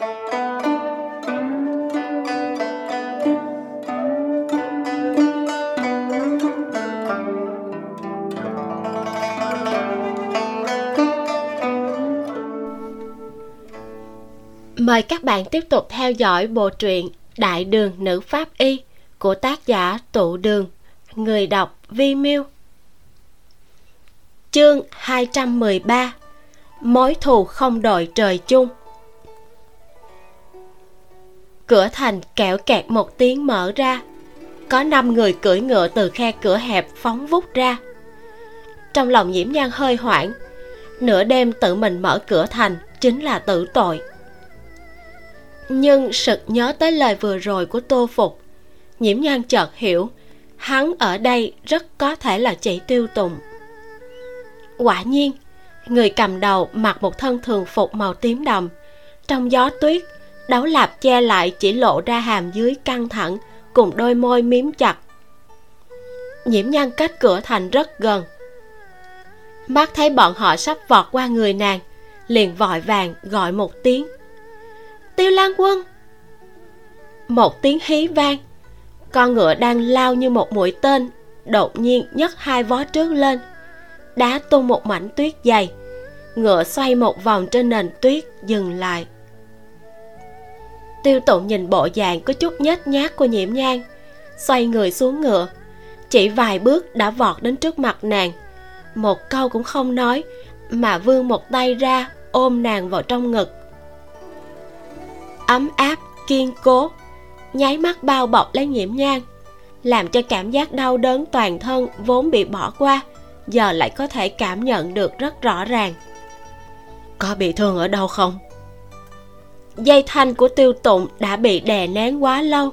Mời các bạn tiếp tục theo dõi bộ truyện Đại đường nữ pháp y của tác giả Tụ Đường, người đọc Vi Miu. Chương 213 Mối thù không đội trời chung Cửa thành kẹo kẹt một tiếng mở ra. Có năm người cưỡi ngựa từ khe cửa hẹp phóng vút ra. Trong lòng nhiễm nhan hơi hoảng, Nửa đêm tự mình mở cửa thành Chính là tử tội. Nhưng sực nhớ tới lời vừa rồi của tô phục, nhiễm nhan chợt hiểu, hắn ở đây rất có thể là chỉ tiêu tùng. Quả nhiên, người cầm đầu mặc một thân thường phục màu tím đậm, trong gió tuyết đấu lạp che lại chỉ lộ ra hàm dưới căng thẳng, cùng đôi môi miếm chặt. Nhiễm nhan cách cửa thành rất gần. Mắt thấy bọn họ sắp vọt qua người nàng, liền vội vàng gọi một tiếng. Tiêu lan quân! Một tiếng hí vang. Con ngựa đang lao như một mũi tên, đột nhiên nhấc hai vó trước lên. Đá tung một mảnh tuyết dày. Ngựa xoay một vòng trên nền tuyết, dừng lại tiêu tụng nhìn bộ dạng có chút nhếch nhác của nhiễm nhang xoay người xuống ngựa. Chỉ vài bước đã vọt đến trước mặt nàng. Một câu cũng không nói, mà vươn một tay ra, ôm nàng vào trong ngực. Ấm áp, kiên cố, nháy mắt bao bọc lấy nhiễm nhang làm cho cảm giác đau đớn toàn thân vốn bị bỏ qua, giờ lại có thể cảm nhận được rất rõ ràng. Có bị thương ở đâu không? Dây thanh của tiêu tụng đã bị đè nén quá lâu.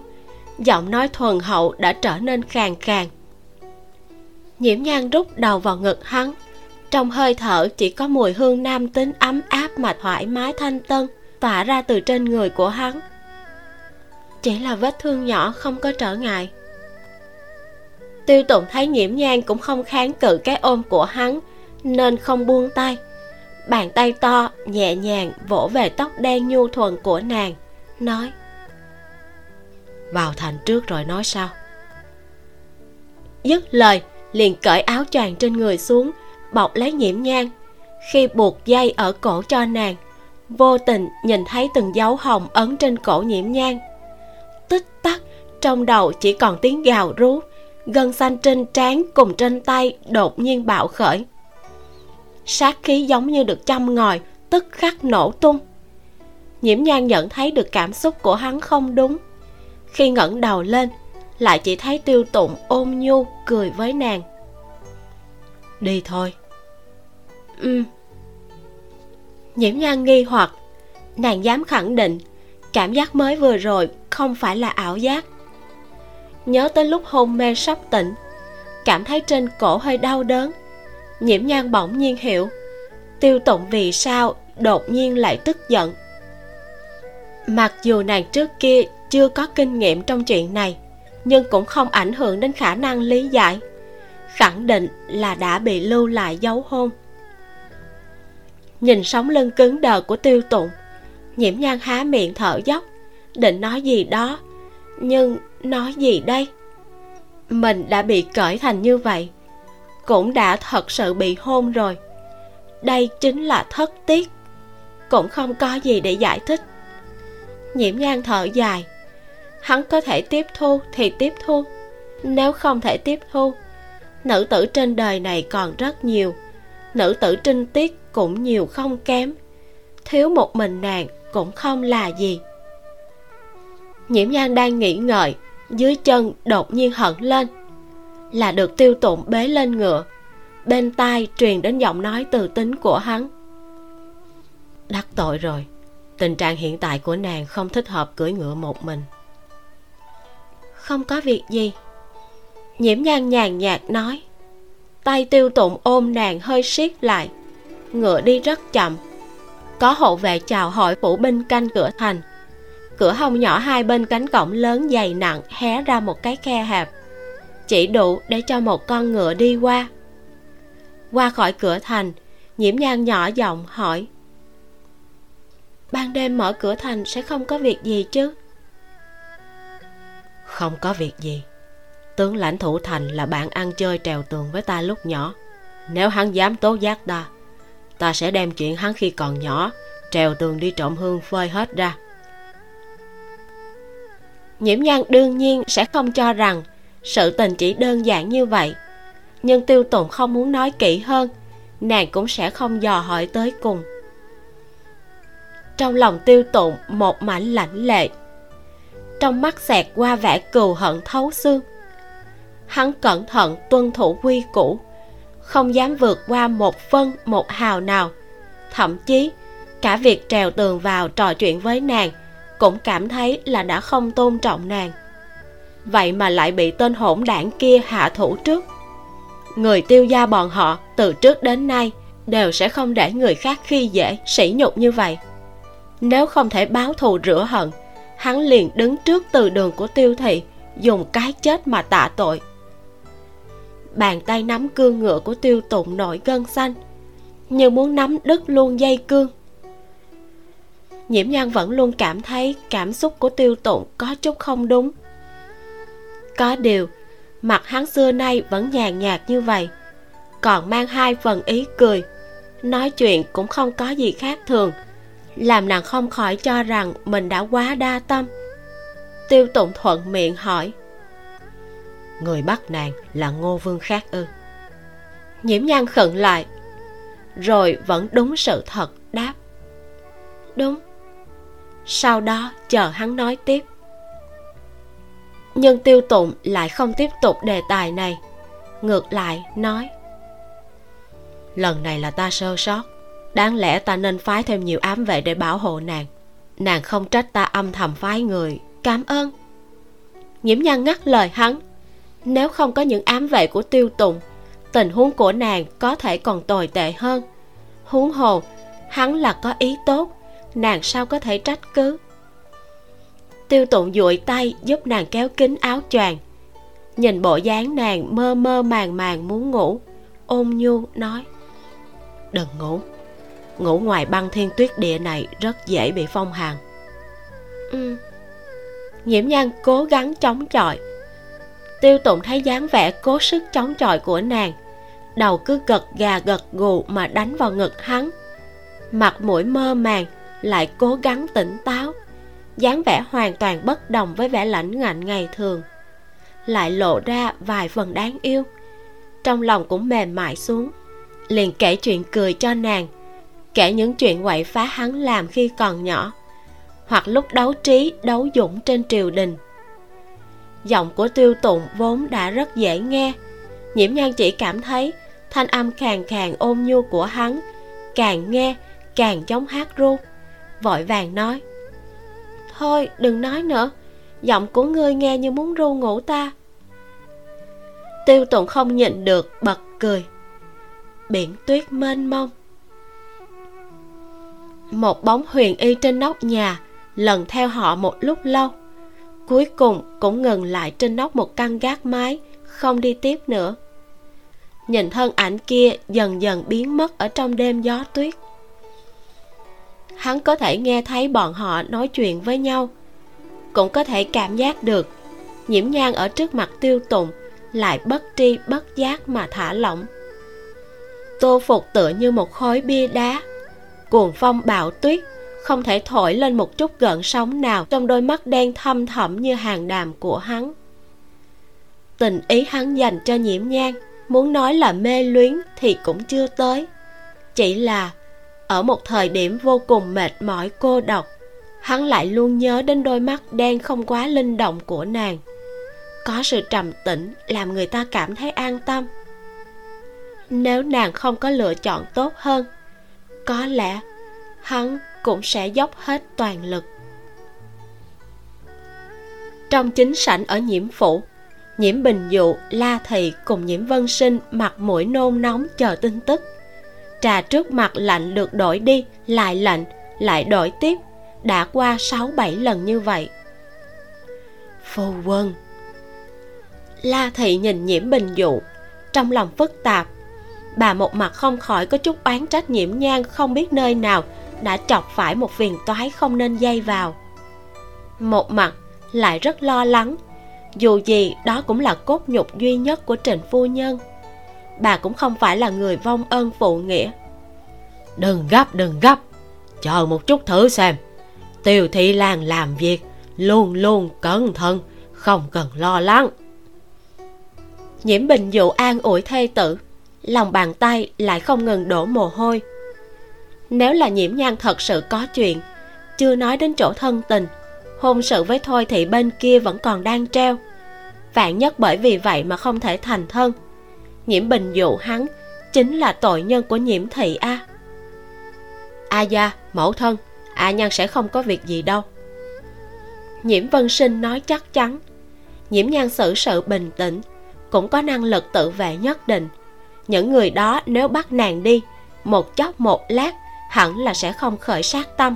Giọng nói thuần hậu đã trở nên khàn khàn. Nhiễm nhan rút đầu vào ngực hắn. Trong hơi thở chỉ có mùi hương nam tính ấm áp mà thoải mái thanh tân, tỏa ra từ trên người của hắn. Chỉ là vết thương nhỏ không có trở ngại. Tiêu tụng thấy nhiễm nhang cũng không kháng cự cái ôm của hắn, nên không buông tay bàn tay to, nhẹ nhàng, vỗ về tóc đen nhu thuần của nàng, nói, vào thành trước rồi nói sao? Dứt lời, liền cởi áo choàng trên người xuống, bọc lấy nhiễm nhang. Khi buộc dây ở cổ cho nàng, vô tình nhìn thấy từng dấu hồng ấn trên cổ nhiễm nhang. Tích tắc, trong đầu chỉ còn tiếng gào rú, gân xanh trên trán cùng trên tay đột nhiên bạo khởi sát khí giống như được châm ngòi, tức khắc nổ tung. Nhiễm nhan nhận thấy được cảm xúc của hắn không đúng. Khi ngẩng đầu lên, lại chỉ thấy tiêu tụng ôm nhu cười với nàng. Đi thôi. Ừ. Nhiễm nhan nghi hoặc, nàng dám khẳng định, cảm giác mới vừa rồi không phải là ảo giác. Nhớ tới lúc hôn mê sắp tỉnh, cảm thấy trên cổ hơi đau đớn nhiễm nhan bỗng nhiên hiểu. Tiêu tụng vì sao đột nhiên lại tức giận? Mặc dù nàng trước kia chưa có kinh nghiệm trong chuyện này, nhưng cũng không ảnh hưởng đến khả năng lý giải. Khẳng định là đã bị lưu lại dấu hôn. Nhìn sống lưng cứng đờ của tiêu tụng, nhiễm nhan há miệng thở dốc, định nói gì đó. Nhưng nói gì đây? Mình đã bị cởi thành như vậy cũng đã thật sự bị hôn rồi. Đây chính là thất tiết. Cũng không có gì để giải thích. Nhiễm nhan thở dài. Hắn có thể tiếp thu thì tiếp thu. Nếu không thể tiếp thu, nữ tử trên đời này còn rất nhiều. Nữ tử trinh tiết cũng nhiều không kém. Thiếu một mình nàng cũng không là gì. Nhiễm nhan đang nghĩ ngợi, dưới chân đột nhiên hận lên là được tiêu tụng bế lên ngựa. Bên tai truyền đến giọng nói từ tính của hắn. Đắc tội rồi, tình trạng hiện tại của nàng không thích hợp cưỡi ngựa một mình. Không có việc gì. Nhiễm nhan nhàn nhạt nói. Tay tiêu tụng ôm nàng hơi siết lại. Ngựa đi rất chậm. Có hộ vệ chào hỏi phủ binh canh cửa thành. Cửa hông nhỏ hai bên cánh cổng lớn dày nặng hé ra một cái khe hẹp chỉ đủ để cho một con ngựa đi qua. Qua khỏi cửa thành nhiễm nhan nhỏ giọng hỏi ban đêm mở cửa thành sẽ không có việc gì chứ? Không có việc gì. Tướng lãnh thủ thành là bạn ăn chơi trèo tường với ta lúc nhỏ. Nếu hắn dám tố giác ta ta sẽ đem chuyện hắn khi còn nhỏ trèo tường đi trộm hương phơi hết ra. Nhiễm nhan đương nhiên sẽ không cho rằng sự tình chỉ đơn giản như vậy. Nhưng tiêu tụng không muốn nói kỹ hơn, nàng cũng sẽ không dò hỏi tới cùng. Trong lòng tiêu tụng một mảnh lãnh lệ, trong mắt xẹt qua vẻ cừu hận thấu xương. Hắn cẩn thận tuân thủ quy củ, không dám vượt qua một phân một hào nào. Thậm chí, cả việc trèo tường vào trò chuyện với nàng cũng cảm thấy là đã không tôn trọng nàng vậy mà lại bị tên hỗn đảng kia hạ thủ trước. Người tiêu gia bọn họ từ trước đến nay đều sẽ không để người khác khi dễ, sỉ nhục như vậy. Nếu không thể báo thù rửa hận, hắn liền đứng trước từ đường của tiêu thị, dùng cái chết mà tạ tội. Bàn tay nắm cương ngựa của tiêu tụng nổi gân xanh, như muốn nắm đứt luôn dây cương. Nhiễm nhan vẫn luôn cảm thấy cảm xúc của tiêu tụng có chút không đúng có điều mặt hắn xưa nay vẫn nhàn nhạt như vậy còn mang hai phần ý cười. Nói chuyện cũng không có gì khác thường làm nàng không khỏi cho rằng mình đã quá đa tâm. Tiêu tụng thuận miệng hỏi người bắt nàng là ngô vương khác ư? Nhiễm nhan khựng lại rồi vẫn đúng sự thật đáp. Đúng. Sau đó chờ hắn nói tiếp nhưng tiêu tụng lại không tiếp tục đề tài này. Ngược lại, nói, lần này là ta sơ sót. Đáng lẽ ta nên phái thêm nhiều ám vệ để bảo hộ nàng. Nàng không trách ta âm thầm phái người. Cảm ơn. Nhiễm nhan ngắt lời hắn. Nếu không có những ám vệ của tiêu tụng, tình huống của nàng có thể còn tồi tệ hơn. Huống hồ, hắn là có ý tốt. Nàng sao có thể trách cứ? Tiêu tụng duỗi tay giúp nàng kéo kín áo choàng. Nhìn bộ dáng nàng mơ mơ màng màng muốn ngủ ôn nhu nói đừng ngủ. Ngủ ngoài băng thiên tuyết địa này rất dễ bị phong hàn. Ừ. Nhiễm nhan cố gắng chống chọi. Tiêu tụng thấy dáng vẻ cố sức chống chọi của nàng. Đầu cứ gật gà gật gù mà đánh vào ngực hắn. Mặt mũi mơ màng lại cố gắng tỉnh táo dáng vẻ hoàn toàn bất đồng với vẻ lãnh ngạnh ngày thường. Lại lộ ra vài phần đáng yêu. Trong lòng cũng mềm mại xuống. Liền kể chuyện cười cho nàng, kể những chuyện quậy phá hắn làm khi còn nhỏ, hoặc lúc đấu trí, đấu dũng trên triều đình. Giọng của tiêu tụng vốn đã rất dễ nghe. Nhiễm nhan chỉ cảm thấy thanh âm khàn khàn ôn nhu của hắn càng nghe càng giống hát ru, vội vàng nói thôi, đừng nói nữa. Giọng của ngươi nghe như muốn ru ngủ ta. Tiêu tụng không nhịn được, bật cười. Biển tuyết mênh mông. Một bóng huyền y trên nóc nhà, lần theo họ một lúc lâu. Cuối cùng cũng ngừng lại trên nóc một căn gác mái, không đi tiếp nữa. Nhìn thân ảnh kia dần dần biến mất ở trong đêm gió tuyết hắn có thể nghe thấy bọn họ nói chuyện với nhau, cũng có thể cảm giác được nhiễm nhang ở trước mặt tiêu tùng lại bất tri bất giác mà thả lỏng. Tô phục tựa như một khối bia đá, cuồng phong bạo tuyết, không thể thổi lên một chút gợn sóng nào trong đôi mắt đen thâm thẳm như hàng đàm của hắn. Tình ý hắn dành cho nhiễm nhang, muốn nói là mê luyến thì cũng chưa tới, chỉ là ở một thời điểm vô cùng mệt mỏi cô độc. Hắn lại luôn nhớ đến đôi mắt đen không quá linh động của nàng. Có sự trầm tĩnh làm người ta cảm thấy an tâm. Nếu nàng không có lựa chọn tốt hơn, có lẽ hắn cũng sẽ dốc hết toàn lực. Trong chính sảnh ở nhiễm phủ, nhiễm bình dụ, la thị cùng nhiễm vân sinh mặt mũi nôn nóng chờ tin tức trà trước mặt lạnh được đổi đi, lại lạnh, lại đổi tiếp. Đã qua sáu bảy lần như vậy. Phu quân. La thị nhìn nhiễm bình dụ, trong lòng phức tạp. Bà một mặt không khỏi có chút oán trách nhiễm nhang không biết nơi nào đã chọc phải một phiền toái không nên dây vào. Một mặt lại rất lo lắng, dù gì đó cũng là cốt nhục duy nhất của trịnh phu nhân bà cũng không phải là người vong ơn phụ nghĩa. Đừng gấp đừng gấp. Chờ một chút thử xem. Tiêu thị lan làm việc, luôn luôn cẩn thận, không cần lo lắng. Nhiễm bình dụ an ủi thê tử, lòng bàn tay lại không ngừng đổ mồ hôi. Nếu là nhiễm nhan thật sự có chuyện, chưa nói đến chỗ thân tình, hôn sự với thôi thị bên kia vẫn còn đang treo. Vạn nhất bởi vì vậy mà không thể thành thân nhiễm bình dụ hắn, chính là tội nhân của nhiễm thị a. A gia, mẫu thân, a nhân sẽ không có việc gì đâu. Nhiễm vân sinh nói chắc chắn, nhiễm nhan xử sự bình tĩnh, cũng có năng lực tự vệ nhất định. Những người đó nếu bắt nàng đi, một chốc một lát, hẳn là sẽ không khởi sát tâm,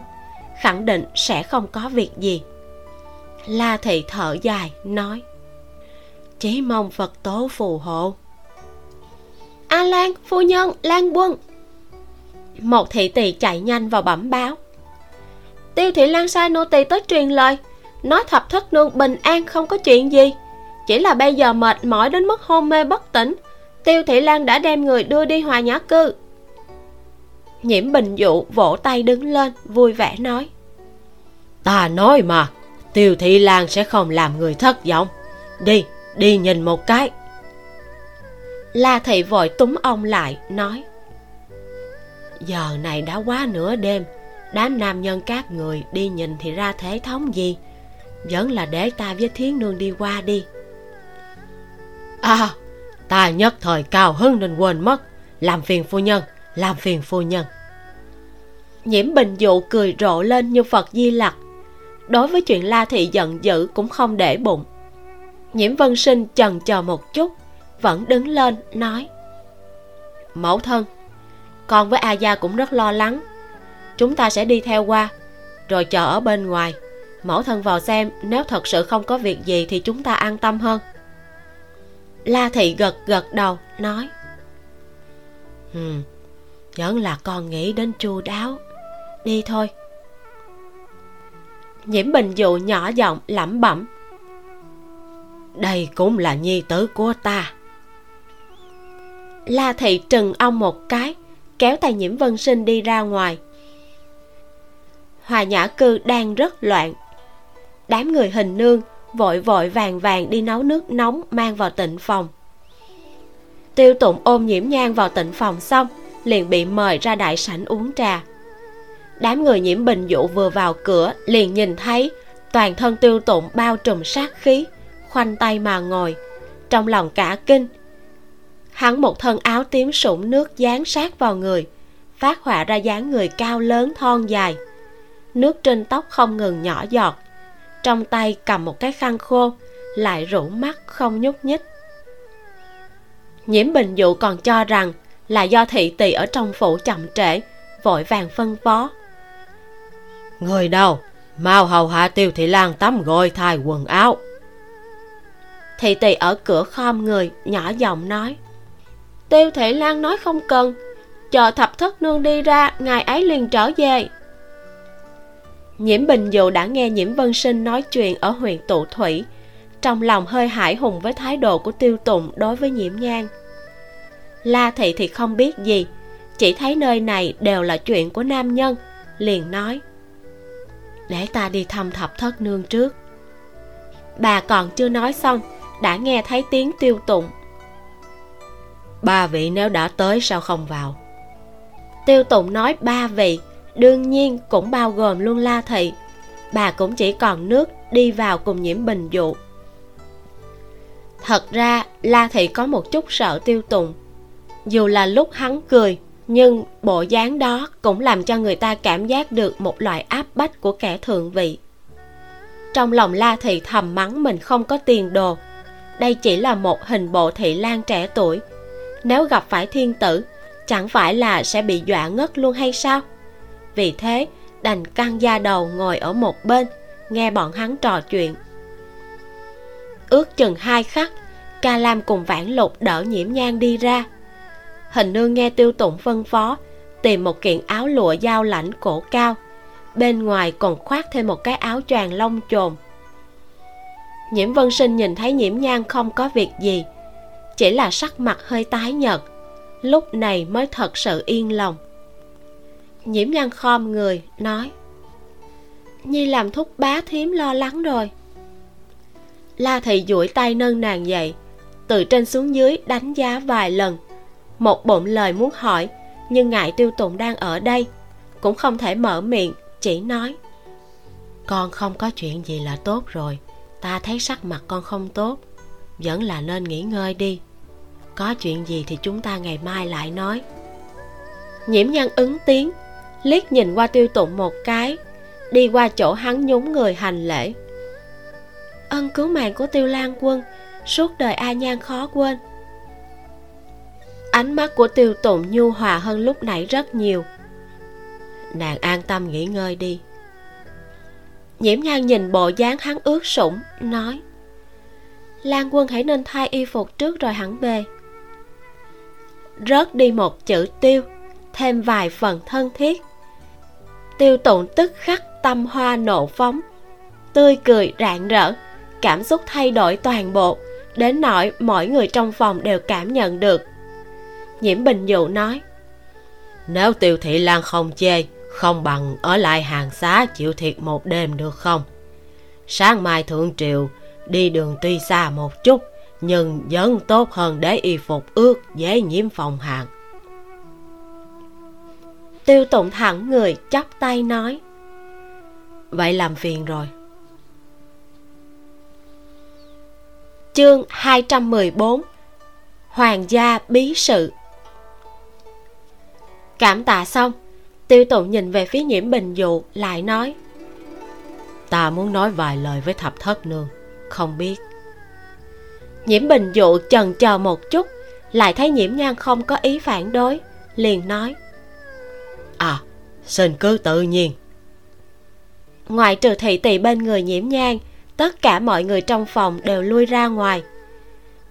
khẳng định sẽ không có việc gì. La thị thở dài, nói chỉ mong phật tố phù hộ a lan, phu nhân, lan quân. Một thị tỳ chạy nhanh vào bẩm báo. Tiêu thị lan sai nô tỳ tới truyền lời, nói thập thất nương bình an không có chuyện gì. Chỉ là bây giờ mệt mỏi đến mức hôn mê bất tỉnh, tiêu thị lan đã đem người đưa đi hòa nhã cư. Nhiễm bình dụ vỗ tay đứng lên, vui vẻ nói. Ta nói mà, tiêu thị lan sẽ không làm người thất vọng. Đi đi nhìn một cái la thầy vội túm ông lại, nói, giờ này đã quá nửa đêm, đám nam nhân các người đi nhìn thì ra thế thống gì? Vẫn là để ta với thiến nương đi qua đi. À ta nhất thời cao hứng nên quên mất, làm phiền phu nhân, làm phiền phu nhân. Nhiễm bình dụ cười rộ lên như phật di lặc. Đối với chuyện la thị giận dữ cũng không để bụng. Nhiễm vân sinh chần chờ một chút vẫn đứng lên, nói, mẫu thân, con với a gia cũng rất lo lắng. Chúng ta sẽ đi theo qua, rồi chờ ở bên ngoài. Mẫu thân vào xem, nếu thật sự không có việc gì thì chúng ta an tâm hơn. La thị gật gật đầu, nói ừ vẫn là con nghĩ đến chu đáo. Đi thôi. Nhiễm bình dụ nhỏ giọng lẩm bẩm, đây cũng là nhi tử của ta la thị trừng ông một cái, kéo tay nhiễm vân sinh đi ra ngoài. Hòa nhã cư đang rất loạn. Đám người hình nương vội vội vàng vàng đi nấu nước nóng mang vào tịnh phòng. Tiêu tụng ôm nhiễm nhang vào tịnh phòng xong, liền bị mời ra đại sảnh uống trà. Đám người nhiễm bình dụ vừa vào cửa, liền nhìn thấy toàn thân tiêu tụng bao trùm sát khí, khoanh tay mà ngồi. Trong lòng cả kinh hắn một thân áo tím sũng nước dán sát vào người phát họa ra dáng người cao lớn thon dài. Nước trên tóc không ngừng nhỏ giọt trong tay cầm một cái khăn khô lại rũ mắt không nhúc nhích. Nhiễm bình dụ còn cho rằng là do thị tỳ ở trong phủ chậm trễ vội vàng phân phó. Người đâu? Mau hầu hạ tiêu thị lan tắm gội thay quần áo. Thị tỳ ở cửa khom người nhỏ giọng nói tiêu thị lan nói không cần. Chờ thập thất nương đi ra, ngài ấy liền trở về. Nhiễm bình dù đã nghe nhiễm vân sinh nói chuyện ở huyện tụ thủy, trong lòng hơi hải hùng với thái độ của tiêu tùng đối với nhiễm Nhan. la thị thì không biết gì, chỉ thấy nơi này đều là chuyện của nam nhân, liền nói, để ta đi thăm thập thất nương trước. Bà còn chưa nói xong, đã nghe thấy tiếng tiêu tụng ba vị nếu đã tới sao không vào? Tiêu tụng nói ba vị, đương nhiên cũng bao gồm luôn la thị. Bà cũng chỉ còn nước đi vào cùng nhiễm bình dụ. Thật ra, la thị có một chút sợ tiêu tùng. Dù là lúc hắn cười, nhưng bộ dáng đó cũng làm cho người ta cảm giác được một loại áp bách của kẻ thượng vị. Trong lòng la thị thầm mắng mình không có tiền đồ. Đây chỉ là một hình bộ thị lan trẻ tuổi nếu gặp phải thiên tử, chẳng phải là sẽ bị dọa ngất luôn hay sao? Vì thế, đành căng da đầu ngồi ở một bên, nghe bọn hắn trò chuyện. Ước chừng hai khắc, ca lam cùng vãn lục đỡ nhiễm nhang đi ra. Hình nương nghe tiêu tụng phân phó, tìm một kiện áo lụa dao lãnh cổ cao, bên ngoài còn khoác thêm một cái áo choàng lông chồn nhiễm vân sinh nhìn thấy nhiễm nhan không có việc gì chỉ là sắc mặt hơi tái nhợt, lúc này mới thật sự yên lòng. Nhiễm nhan khom người, nói, nhi làm thúc bá thím lo lắng rồi. La thị duỗi tay nâng nàng dậy, từ trên xuống dưới đánh giá vài lần. Một bụng lời muốn hỏi, nhưng ngại tiêu tụng đang ở đây, cũng không thể mở miệng, chỉ nói, con không có chuyện gì là tốt rồi, ta thấy sắc mặt con không tốt, vẫn là nên nghỉ ngơi đi có chuyện gì thì chúng ta ngày mai lại nói. Nhiễm nhân ứng tiếng, liếc nhìn qua tiêu tụng một cái, đi qua chỗ hắn nhún người hành lễ. Ân cứu mạng của tiêu lan quân, suốt đời a nhan khó quên. Ánh mắt của tiêu tụng nhu hòa hơn lúc nãy rất nhiều. Nàng an tâm nghỉ ngơi đi. Nhiễm nhan nhìn bộ dáng hắn ướt sũng, nói, lan quân hãy nên thay y phục trước rồi hẳn về rớt đi một chữ tiêu, thêm vài phần thân thiết. Tiêu tụng tức khắc tâm hoa nộ phóng, tươi cười rạng rỡ, cảm xúc thay đổi toàn bộ, đến nỗi mọi người trong phòng đều cảm nhận được. Nhiễm bình dụ nói, nếu tiêu thị lan không chê, không bằng ở lại hàng xá chịu thiệt một đêm được không? Sáng mai thượng triều, đi đường tuy xa một chút nhưng vẫn tốt hơn để y phục ướt dễ nhiễm phòng hàn tiêu tụng thẳng người, chắp tay nói, vậy làm phiền rồi. Chương 214 Hoàng gia bí sự. Cảm tạ xong, Tiêu tụng nhìn về phía nhiễm bình dụ, Lại nói, Ta muốn nói vài lời với thập thất nương, Không biết Nhiễm bình dụ chần chờ một chút Lại thấy nhiễm nhan không có ý phản đối Liền nói. À xin cứ tự nhiên. Ngoại trừ thị tỳ bên người nhiễm nhan Tất cả mọi người trong phòng đều lui ra ngoài.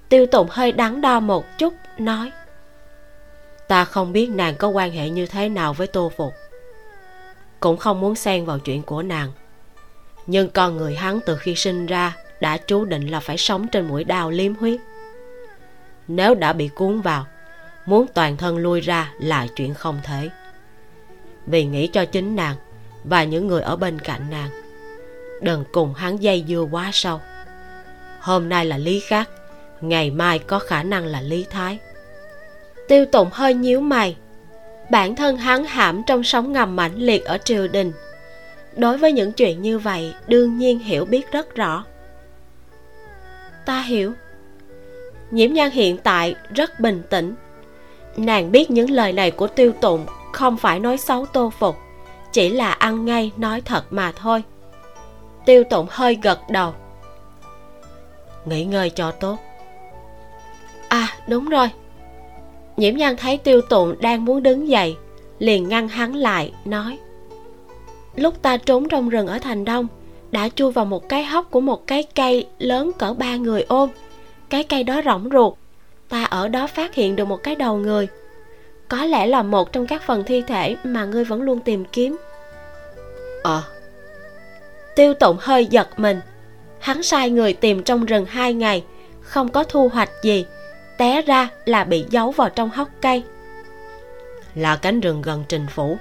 Tiêu tụng hơi đắn đo một chút Nói. Ta không biết nàng có quan hệ như thế nào với tô phục. Cũng không muốn xen vào chuyện của nàng. Nhưng con người hắn từ khi sinh ra đã chú định là phải sống trên mũi đao liếm huyết. Nếu đã bị cuốn vào muốn toàn thân lui ra là chuyện không thể. Vì nghĩ cho chính nàng và những người ở bên cạnh nàng đừng cùng hắn dây dưa quá sâu. Hôm nay là lý khác, ngày mai có khả năng là lý thái. Tiêu tụng hơi nhíu mày. Bản thân hắn hãm trong sóng ngầm mãnh liệt ở triều đình. Đối với những chuyện như vậy đương nhiên hiểu biết rất rõ ta hiểu. Nhiễm nhan hiện tại rất bình tĩnh. Nàng biết những lời này của tiêu tụng không phải nói xấu tô phục, chỉ là ăn ngay nói thật mà thôi. Tiêu tụng hơi gật đầu. Nghỉ ngơi cho tốt. À đúng rồi. Nhiễm nhan thấy tiêu tụng đang muốn đứng dậy, liền ngăn hắn lại, nói. Lúc ta trốn trong rừng ở thành đông đã chui vào một cái hốc của một cái cây lớn cỡ ba người ôm. Cái cây đó rỗng ruột. Ta ở đó phát hiện được một cái đầu người. Có lẽ là một trong các phần thi thể mà ngươi vẫn luôn tìm kiếm. Ờ. Tiêu tụng hơi giật mình. Hắn sai người tìm trong rừng hai ngày không có thu hoạch gì. Té ra là bị giấu vào trong hốc cây. Là cánh rừng gần trình phủ.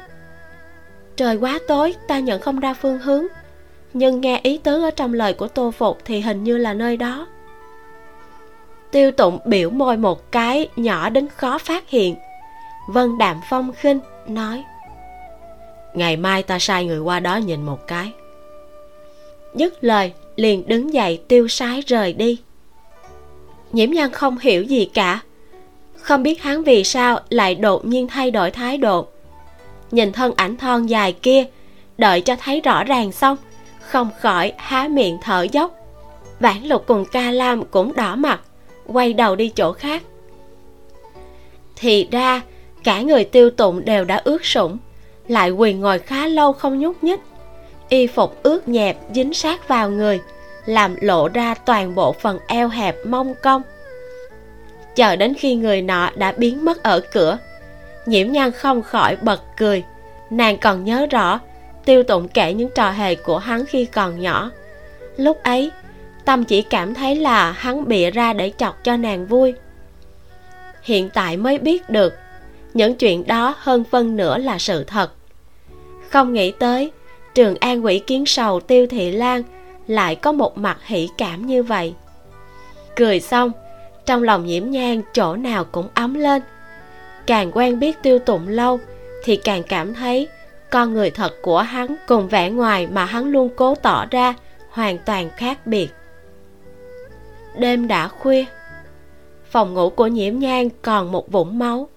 Trời quá tối ta nhận không ra phương hướng nhưng nghe ý tứ ở trong lời của tô phục thì hình như là nơi đó. Tiêu tụng biểu môi một cái nhỏ đến khó phát hiện. Vân đạm phong khinh, nói, ngày mai ta sai người qua đó nhìn một cái. Dứt lời, liền đứng dậy tiêu sái rời đi. Nhiễm nhan không hiểu gì cả. Không biết hắn vì sao lại đột nhiên thay đổi thái độ. Nhìn thân ảnh thon dài kia, đợi cho thấy rõ ràng xong không khỏi há miệng thở dốc. Vãn lục cùng ca lam cũng đỏ mặt, quay đầu đi chỗ khác. Thì ra, cả người tiêu tụng đều đã ướt sũng, lại quỳ ngồi khá lâu không nhúc nhích. Y phục ướt nhẹp, dính sát vào người, làm lộ ra toàn bộ phần eo hẹp mông cong. Chờ đến khi người nọ đã biến mất ở cửa, nhiễm nhan không khỏi bật cười. Nàng còn nhớ rõ tiêu tụng kể những trò hề của hắn khi còn nhỏ. Lúc ấy, tâm chỉ cảm thấy là hắn bịa ra để chọc cho nàng vui. Hiện tại mới biết được, những chuyện đó hơn phân nửa là sự thật. Không nghĩ tới, trường an quỷ kiến sầu tiêu thị lan lại có một mặt hỷ cảm như vậy. Cười xong, trong lòng nhiễm nhang chỗ nào cũng ấm lên. Càng quen biết tiêu tụng lâu thì càng cảm thấy con người thật của hắn cùng vẻ ngoài mà hắn luôn cố tỏ ra hoàn toàn khác biệt. Đêm đã khuya. Phòng ngủ của nhiễm nhang còn một vũng máu.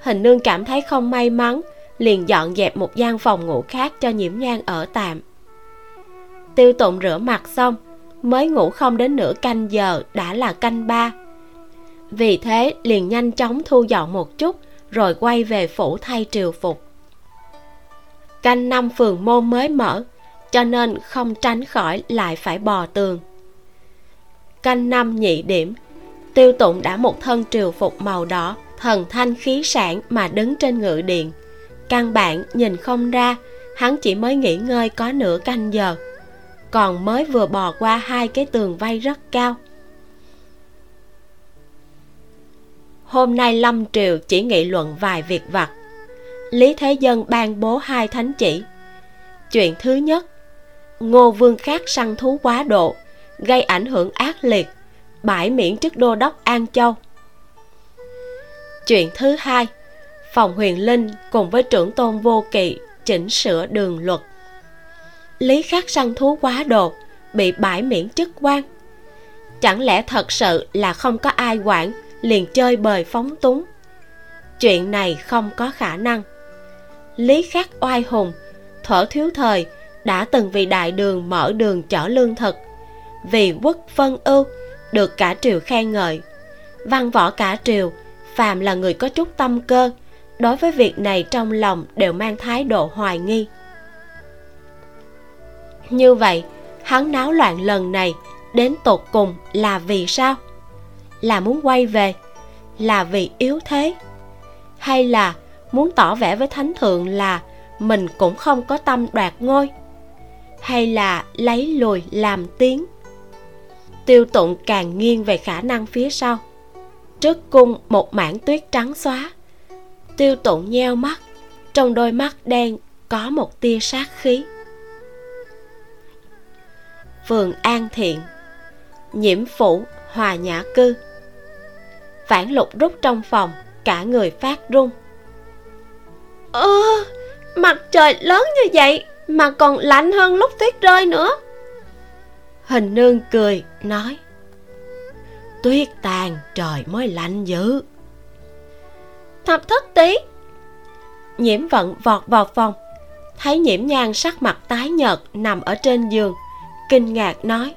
Hình nương cảm thấy không may mắn, liền dọn dẹp một gian phòng ngủ khác cho nhiễm nhang ở tạm. Tiêu tụng rửa mặt xong, mới ngủ không đến nửa canh giờ đã là canh ba. Vì thế liền nhanh chóng thu dọn một chút, rồi quay về phủ thay triều phục canh năm phường môn mới mở, cho nên không tránh khỏi lại phải bò tường. Canh năm nhị điểm, tiêu tụng đã một thân triều phục màu đỏ, thần thanh khí sản mà đứng trên ngự điện. Căn bản nhìn không ra, hắn chỉ mới nghỉ ngơi có nửa canh giờ. Còn mới vừa bò qua hai cái tường vây rất cao. Hôm nay lâm triều chỉ nghị luận vài việc vặt lý thế dân ban bố hai thánh chỉ. Chuyện thứ nhất, ngô vương khác săn thú quá độ, gây ảnh hưởng ác liệt, bãi miễn chức đô đốc an châu. Chuyện thứ hai, phòng huyền linh cùng với trưởng tôn vô kỵ chỉnh sửa đường luật. Lý khắc săn thú quá độ, bị bãi miễn chức quan. Chẳng lẽ thật sự là không có ai quản, liền chơi bời phóng túng? Chuyện này không có khả năng lý khắc oai hùng. Thuở thiếu thời đã từng vì đại đường mở đường chở lương thực, vì quốc phân ưu, được cả triều khen ngợi. Văn võ cả triều, phàm là người có chút tâm cơ, đối với việc này trong lòng đều mang thái độ hoài nghi. Như vậy, hắn náo loạn lần này đến tột cùng là vì sao? Là muốn quay về, là vì yếu thế, hay là muốn tỏ vẻ với thánh thượng là mình cũng không có tâm đoạt ngôi, hay là lấy lùi làm tiếng. Tiêu tụng càng nghiêng về khả năng phía sau. Trước cung một mảng tuyết trắng xóa, tiêu tụng nheo mắt, trong đôi mắt đen có một tia sát khí. Phường an thiện, nhiễm phủ, hòa nhã cư. Phản lục rút trong phòng, cả người phát run ơ, mặt trời lớn như vậy mà còn lạnh hơn lúc tuyết rơi nữa. Hình nương cười, nói, tuyết tàn, trời mới lạnh dữ. Thập thất tí nhiễm vận vọt vào phòng. Thấy nhiễm nhang sắc mặt tái nhợt nằm ở trên giường, kinh ngạc nói,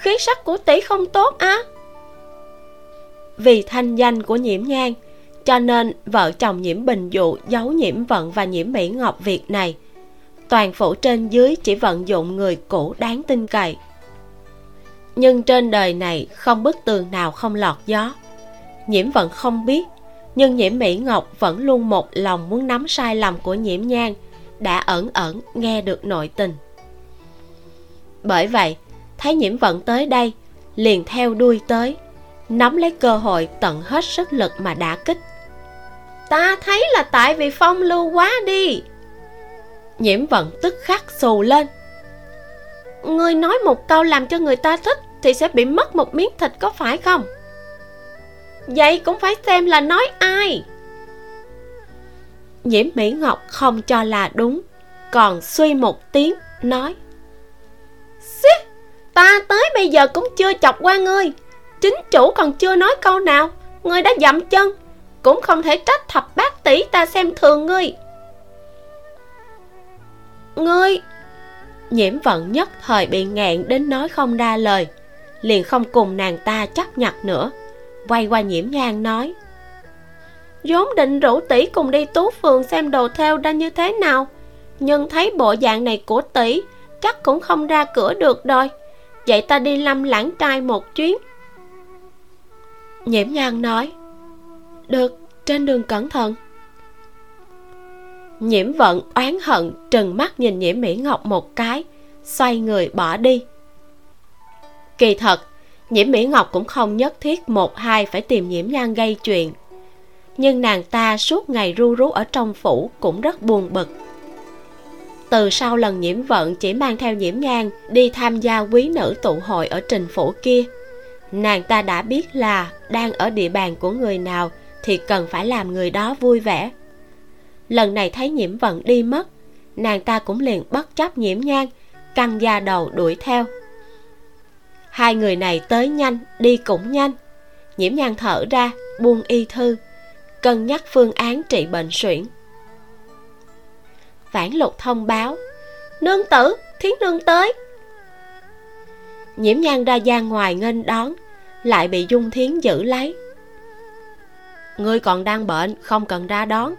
khí sắc của tỷ không tốt á. Vì thanh danh của nhiễm nhang cho nên, vợ chồng nhiễm bình dụ, giấu nhiễm vận và nhiễm mỹ ngọc việc này. Toàn phủ trên dưới chỉ vận dụng người cũ đáng tin cậy. Nhưng trên đời này không bức tường nào không lọt gió. Nhiễm vận không biết, nhưng nhiễm mỹ ngọc vẫn luôn một lòng muốn nắm sai lầm của nhiễm nhang, đã ẩn ẩn nghe được nội tình. Bởi vậy, thấy nhiễm vận tới đây, liền theo đuôi tới, nắm lấy cơ hội tận hết sức lực mà đả kích ta thấy là tại vì phong lưu quá đi. Nhiễm vận tức khắc xù lên. Ngươi nói một câu làm cho người ta thích thì sẽ bị mất một miếng thịt có phải không? Vậy cũng phải xem là nói ai. Nhiễm mỹ ngọc không cho là đúng còn suy một tiếng nói. Xích, ta tới bây giờ cũng chưa chọc qua ngươi. Chính chủ còn chưa nói câu nào ngươi đã dậm chân cũng không thể trách thập bát tỷ ta xem thường ngươi. Ngươi, nhiễm vận nhất thời bị ngẹn đến nói không ra lời, liền không cùng nàng ta chấp nhặt nữa, quay qua nhiễm nhang nói, vốn định rủ tỷ cùng đi tú phường xem đồ theo ra như thế nào, nhưng thấy bộ dạng này của tỷ chắc cũng không ra cửa được rồi, vậy ta đi lâm lãng trai một chuyến. Nhiễm nhan nói được trên đường cẩn thận. Nhiễm vận oán hận, trừng mắt nhìn nhiễm mỹ ngọc một cái, xoay người bỏ đi. Kỳ thật nhiễm mỹ ngọc cũng không nhất thiết một hai phải tìm nhiễm nhan gây chuyện. Nhưng nàng ta suốt ngày ru rú ở trong phủ cũng rất buồn bực. Từ sau lần nhiễm vận chỉ mang theo nhiễm nhan đi tham gia quý nữ tụ hội ở trình phủ kia, nàng ta đã biết là đang ở địa bàn của người nào thì cần phải làm người đó vui vẻ. Lần này thấy nhiễm vận đi mất, nàng ta cũng liền bất chấp nhiễm nhan, căng da đầu đuổi theo. Hai người này tới nhanh, đi cũng nhanh. Nhiễm nhan thở ra, buông y thư, cân nhắc phương án trị bệnh suyễn. Vãn lục thông báo, nương tử, thiến nương tới. Nhiễm nhan ra gian ngoài nghênh đón, lại bị dung thiến giữ lấy ngươi còn đang bệnh, không cần ra đón.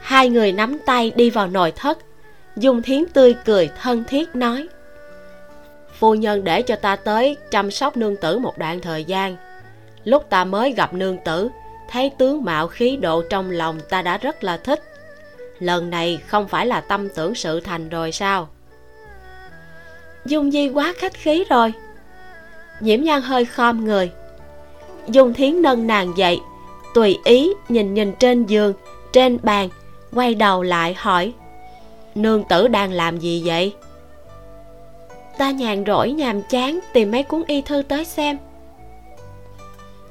Hai người nắm tay đi vào nội thất. Dung thiến tươi cười thân thiết nói, phu nhân để cho ta tới chăm sóc nương tử một đoạn thời gian. Lúc ta mới gặp nương tử, thấy tướng mạo khí độ trong lòng ta đã rất là thích. Lần này không phải là tâm tưởng sự thành rồi sao? Dung di quá khách khí rồi. Nhiễm nhan hơi khom người dung thiến nâng nàng dậy, tùy ý nhìn nhìn trên giường, trên bàn, quay đầu lại hỏi, nương tử đang làm gì vậy? Ta nhàn rỗi nhàm chán tìm mấy cuốn y thư tới xem.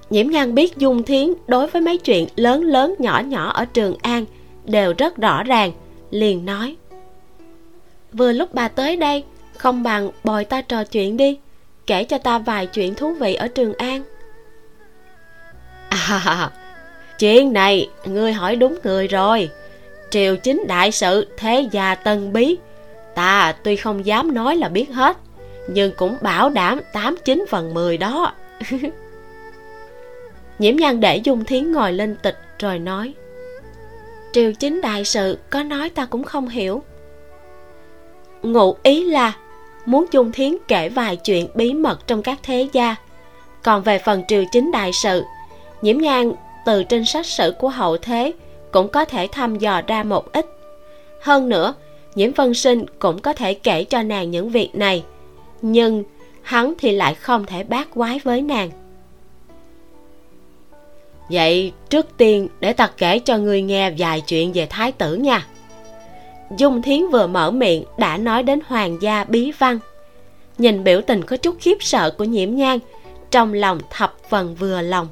Nhiễm nhan biết dung thiến đối với mấy chuyện lớn lớn nhỏ nhỏ ở trường an đều rất rõ ràng, liền nói, vừa lúc bà tới đây, không bằng bồi ta trò chuyện đi, kể cho ta vài chuyện thú vị ở trường an à chuyện này, ngươi hỏi đúng người rồi. Triều chính đại sự, thế gia tân bí. Ta tuy không dám nói là biết hết, nhưng cũng bảo đảm tám chín phần mười đó. Nhiễm nhan để dung thiến ngồi lên tịch rồi nói, triều chính đại sự, có nói ta cũng không hiểu. Ngụ ý là muốn dung thiến kể vài chuyện bí mật trong các thế gia. Còn về phần triều chính đại sự nhiễm nhan từ trên sách sử của hậu thế cũng có thể thăm dò ra một ít. Hơn nữa, nhiễm vân sinh cũng có thể kể cho nàng những việc này, nhưng hắn thì lại không thể bác quái với nàng. Vậy trước tiên để ta kể cho ngươi nghe vài chuyện về thái tử nha. Dung thiến vừa mở miệng đã nói đến hoàng gia bí văn. Nhìn biểu tình có chút khiếp sợ của nhiễm nhan, trong lòng thập phần vừa lòng.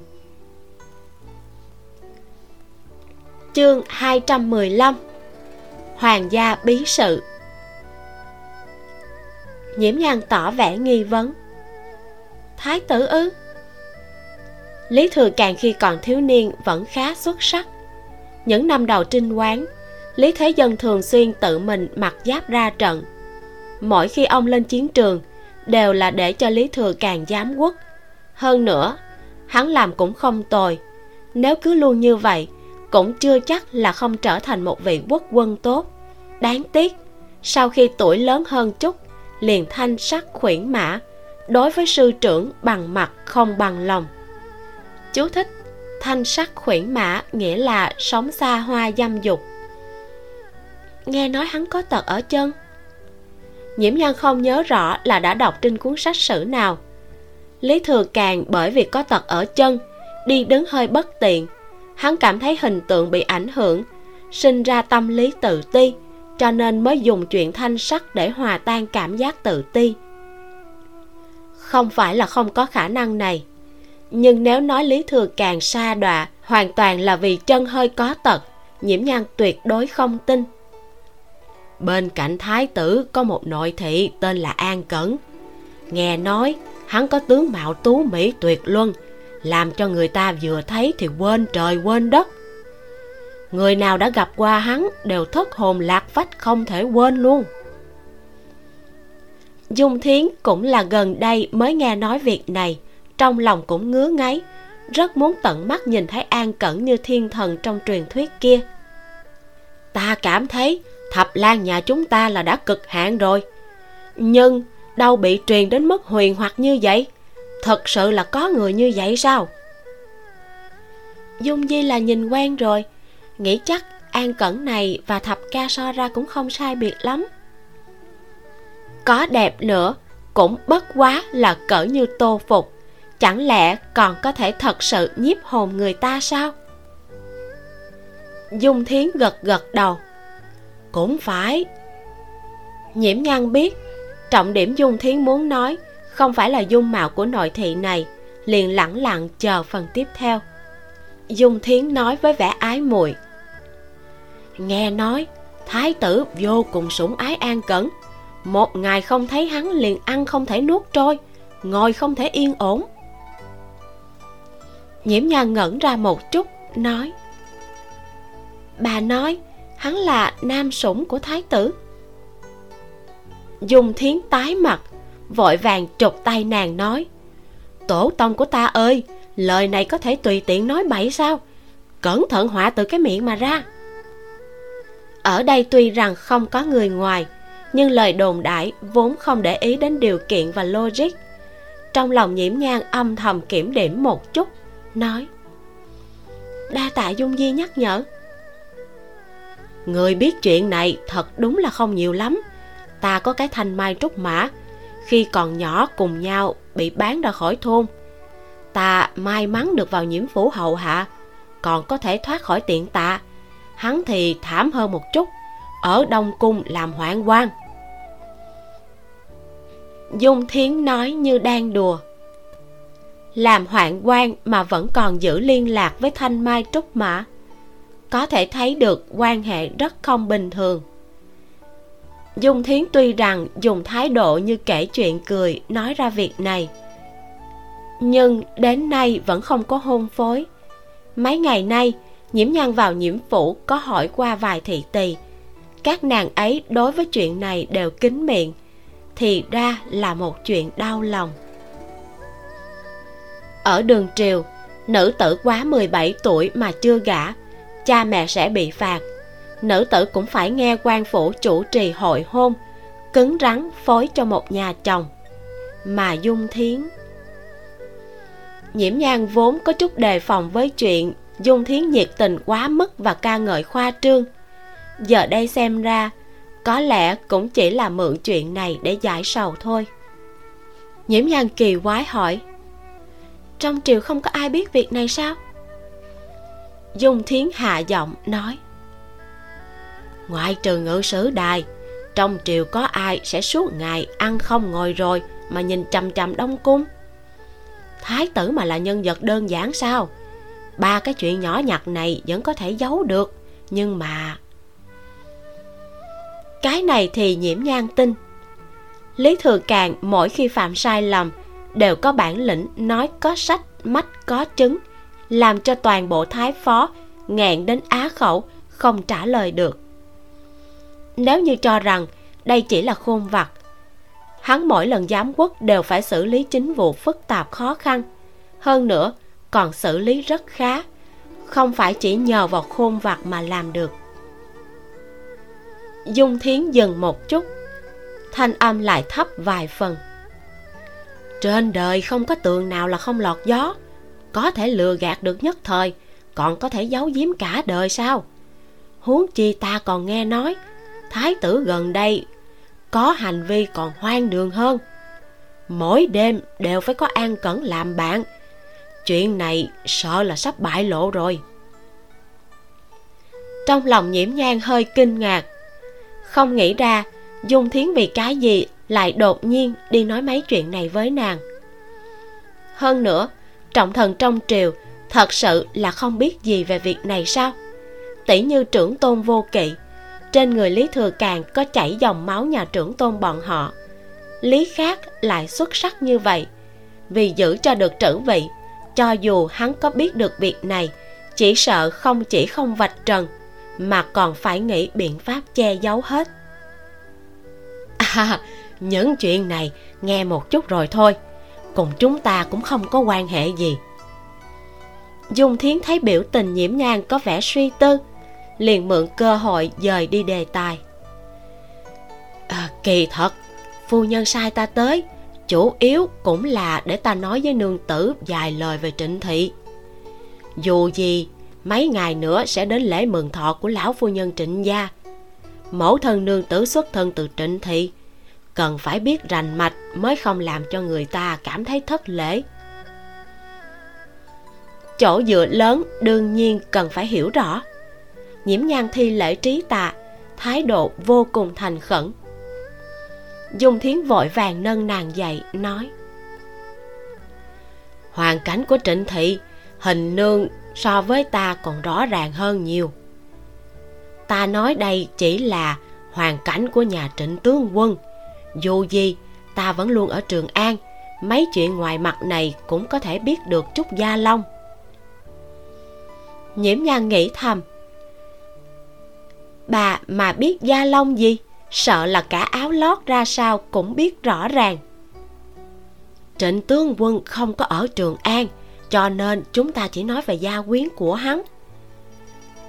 Chương 215 Hoàng gia bí sự. Nhiễm nhan tỏ vẻ nghi vấn. Thái tử ư? Lý Thừa Càng khi còn thiếu niên vẫn khá xuất sắc. Những năm đầu trinh quán, Lý Thế Dân thường xuyên tự mình mặc giáp ra trận. Mỗi khi ông lên chiến trường, Đều là để cho Lý Thừa Càng giám quốc. Hơn nữa, Hắn làm cũng không tồi. Nếu cứ luôn như vậy cũng chưa chắc là không trở thành một vị quốc quân tốt. Đáng tiếc, Sau khi tuổi lớn hơn chút, Liền thanh sắc khuyển mã, Đối với sư trưởng bằng mặt không bằng lòng. Chú thích, thanh sắc khuyển mã nghĩa là sống xa hoa dâm dục. Nghe nói hắn có tật ở chân. Nhiễm nhân không nhớ rõ là đã đọc trên cuốn sách sử nào. Lý thừa càng bởi vì có tật ở chân, đi đứng hơi bất tiện hắn cảm thấy hình tượng bị ảnh hưởng, sinh ra tâm lý tự ti, cho nên mới dùng chuyện thanh sắc để hòa tan cảm giác tự ti. Không phải là không có khả năng này, nhưng nếu nói lý thừa càng xa đọa, hoàn toàn là vì chân hơi có tật, nhiễm nhan tuyệt đối không tin. Bên cạnh thái tử có một nội thị tên là an cẩn. Nghe nói, hắn có tướng mạo tú mỹ tuyệt luân làm cho người ta vừa thấy thì quên trời quên đất. Người nào đã gặp qua hắn đều thất hồn lạc phách không thể quên luôn. Dung thiến cũng là gần đây mới nghe nói việc này, trong lòng cũng ngứa ngáy, rất muốn tận mắt nhìn thấy an cẩn như thiên thần trong truyền thuyết kia. Ta cảm thấy thập lan nhà chúng ta là đã cực hạn rồi, nhưng đâu bị truyền đến mức huyền hoặc như vậy? Thật sự là có người như vậy sao? Dung di là nhìn quen rồi. Nghĩ chắc an cẩn này và thập ca so ra cũng không sai biệt lắm. Có đẹp nữa, cũng bất quá là cỡ như tô phục. Chẳng lẽ còn có thể thật sự nhiếp hồn người ta sao? Dung thiến gật gật đầu. Cũng phải. Nhiễm nhan biết, trọng điểm dung thiến muốn nói không phải là dung mạo của nội thị này. Liền lẳng lặng chờ phần tiếp theo. Dung thiến nói với vẻ ái muội. Nghe nói, thái tử vô cùng sủng ái an cẩn. Một ngày không thấy hắn liền ăn không thể nuốt trôi, ngồi không thể yên ổn. Nhiễm nhan ngẩn ra một chút, nói, bà nói, hắn là nam sủng của thái tử. Dung thiến tái mặt vội vàng trục tay nàng nói, tổ tông của ta ơi, lời này có thể tùy tiện nói bậy sao? Cẩn thận họa từ cái miệng mà ra. Ở đây tuy rằng không có người ngoài, nhưng lời đồn đại vốn không để ý đến điều kiện và logic. Trong lòng nhiễm nhang âm thầm kiểm điểm một chút, nói, đa tạ dung di nhắc nhở. Người biết chuyện này thật đúng là không nhiều lắm. Ta có cái thanh mai trúc mã khi còn nhỏ cùng nhau bị bán ra khỏi thôn. Ta may mắn được vào nhiễm phủ hậu hạ, còn có thể thoát khỏi tiện tạ. Hắn thì thảm hơn một chút, ở đông cung làm hoạn quan. Dung thiến nói như đang đùa. Làm hoạn quan mà vẫn còn giữ liên lạc với thanh mai trúc mã, có thể thấy được quan hệ rất không bình thường dung thiến tuy rằng dùng thái độ như kể chuyện cười, nói ra việc này. Nhưng đến nay vẫn không có hôn phối. Mấy ngày nay, nhiễm nhan vào nhiễm phủ có hỏi qua vài thị tỳ. Các nàng ấy đối với chuyện này đều kín miệng, thì ra là một chuyện đau lòng. Ở đường triều, nữ tử quá 17 tuổi mà chưa gả, cha mẹ sẽ bị phạt nữ tử cũng phải nghe quan phủ chủ trì hội hôn, cứng rắn phối cho một nhà chồng. Mà dung thiến. Nhiễm nhan vốn có chút đề phòng với chuyện dung thiến nhiệt tình quá mức và ca ngợi khoa trương. Giờ đây xem ra, có lẽ cũng chỉ là mượn chuyện này để giải sầu thôi. Nhiễm nhan kỳ quái hỏi, trong triều không có ai biết việc này sao? Dung thiến hạ giọng nói ngoại trừ ngự sử đài, trong triều có ai sẽ suốt ngày ăn không ngồi rồi mà nhìn chằm chằm đông cung? Thái tử mà là nhân vật đơn giản sao? Ba cái chuyện nhỏ nhặt này vẫn có thể giấu được, nhưng mà cái này thì nhiễm nhan tin. Lý thừa càng mỗi khi phạm sai lầm đều có bản lĩnh nói có sách mắt có chứng, làm cho toàn bộ thái phó nghẹn đến á khẩu, không trả lời được nếu như cho rằng đây chỉ là khôn vặt, hắn mỗi lần giám quốc đều phải xử lý chính vụ phức tạp khó khăn. Hơn nữa, còn xử lý rất khá, không phải chỉ nhờ vào khôn vặt mà làm được. Dung thiến dừng một chút, thanh âm lại thấp vài phần. Trên đời không có tường nào là không lọt gió, có thể lừa gạt được nhất thời, còn có thể giấu giếm cả đời sao? Huống chi ta còn nghe nói thái tử gần đây có hành vi còn hoang đường hơn. Mỗi đêm đều phải có an cẩn làm bạn. Chuyện này sợ là sắp bại lộ rồi. Trong lòng nhiễm nhang hơi kinh ngạc. Không nghĩ ra dung thiến vì cái gì lại đột nhiên đi nói mấy chuyện này với nàng. Hơn nữa, trọng thần trong triều thật sự là không biết gì về việc này sao? Tỷ như trưởng tôn vô kỵ trên người lý thừa càng có chảy dòng máu nhà trưởng tôn bọn họ. Lý khác lại xuất sắc như vậy. Vì giữ cho được trữ vị, cho dù hắn có biết được việc này, chỉ sợ không chỉ không vạch trần, mà còn phải nghĩ biện pháp che giấu hết. À những chuyện này nghe một chút rồi thôi. Cùng chúng ta cũng không có quan hệ gì. Dung thiến thấy biểu tình nhiễm nhan có vẻ suy tư liền mượn cơ hội dời đi đề tài. À, kỳ thật phu nhân sai ta tới chủ yếu cũng là để ta nói với nương tử vài lời về trịnh thị. Dù gì mấy ngày nữa sẽ đến lễ mừng thọ của lão phu nhân trịnh gia. Mẫu thân nương tử xuất thân từ trịnh thị cần phải biết rành mạch mới không làm cho người ta cảm thấy thất lễ. Chỗ dựa lớn đương nhiên cần phải hiểu rõ nhiễm nhan thi lễ trí tạ, thái độ vô cùng thành khẩn. Dung thiến vội vàng nâng nàng dậy, nói, hoàn cảnh của trịnh thị hình nương so với ta còn rõ ràng hơn nhiều. Ta nói đây chỉ là hoàn cảnh của nhà trịnh tướng quân. Dù gì, ta vẫn luôn ở trường an, mấy chuyện ngoài mặt này cũng có thể biết được chút gia long nhiễm nhan nghĩ thầm bà mà biết gia long gì? Sợ là cả áo lót ra sao cũng biết rõ ràng. Trịnh tướng quân không có ở trường an, cho nên chúng ta chỉ nói về gia quyến của hắn.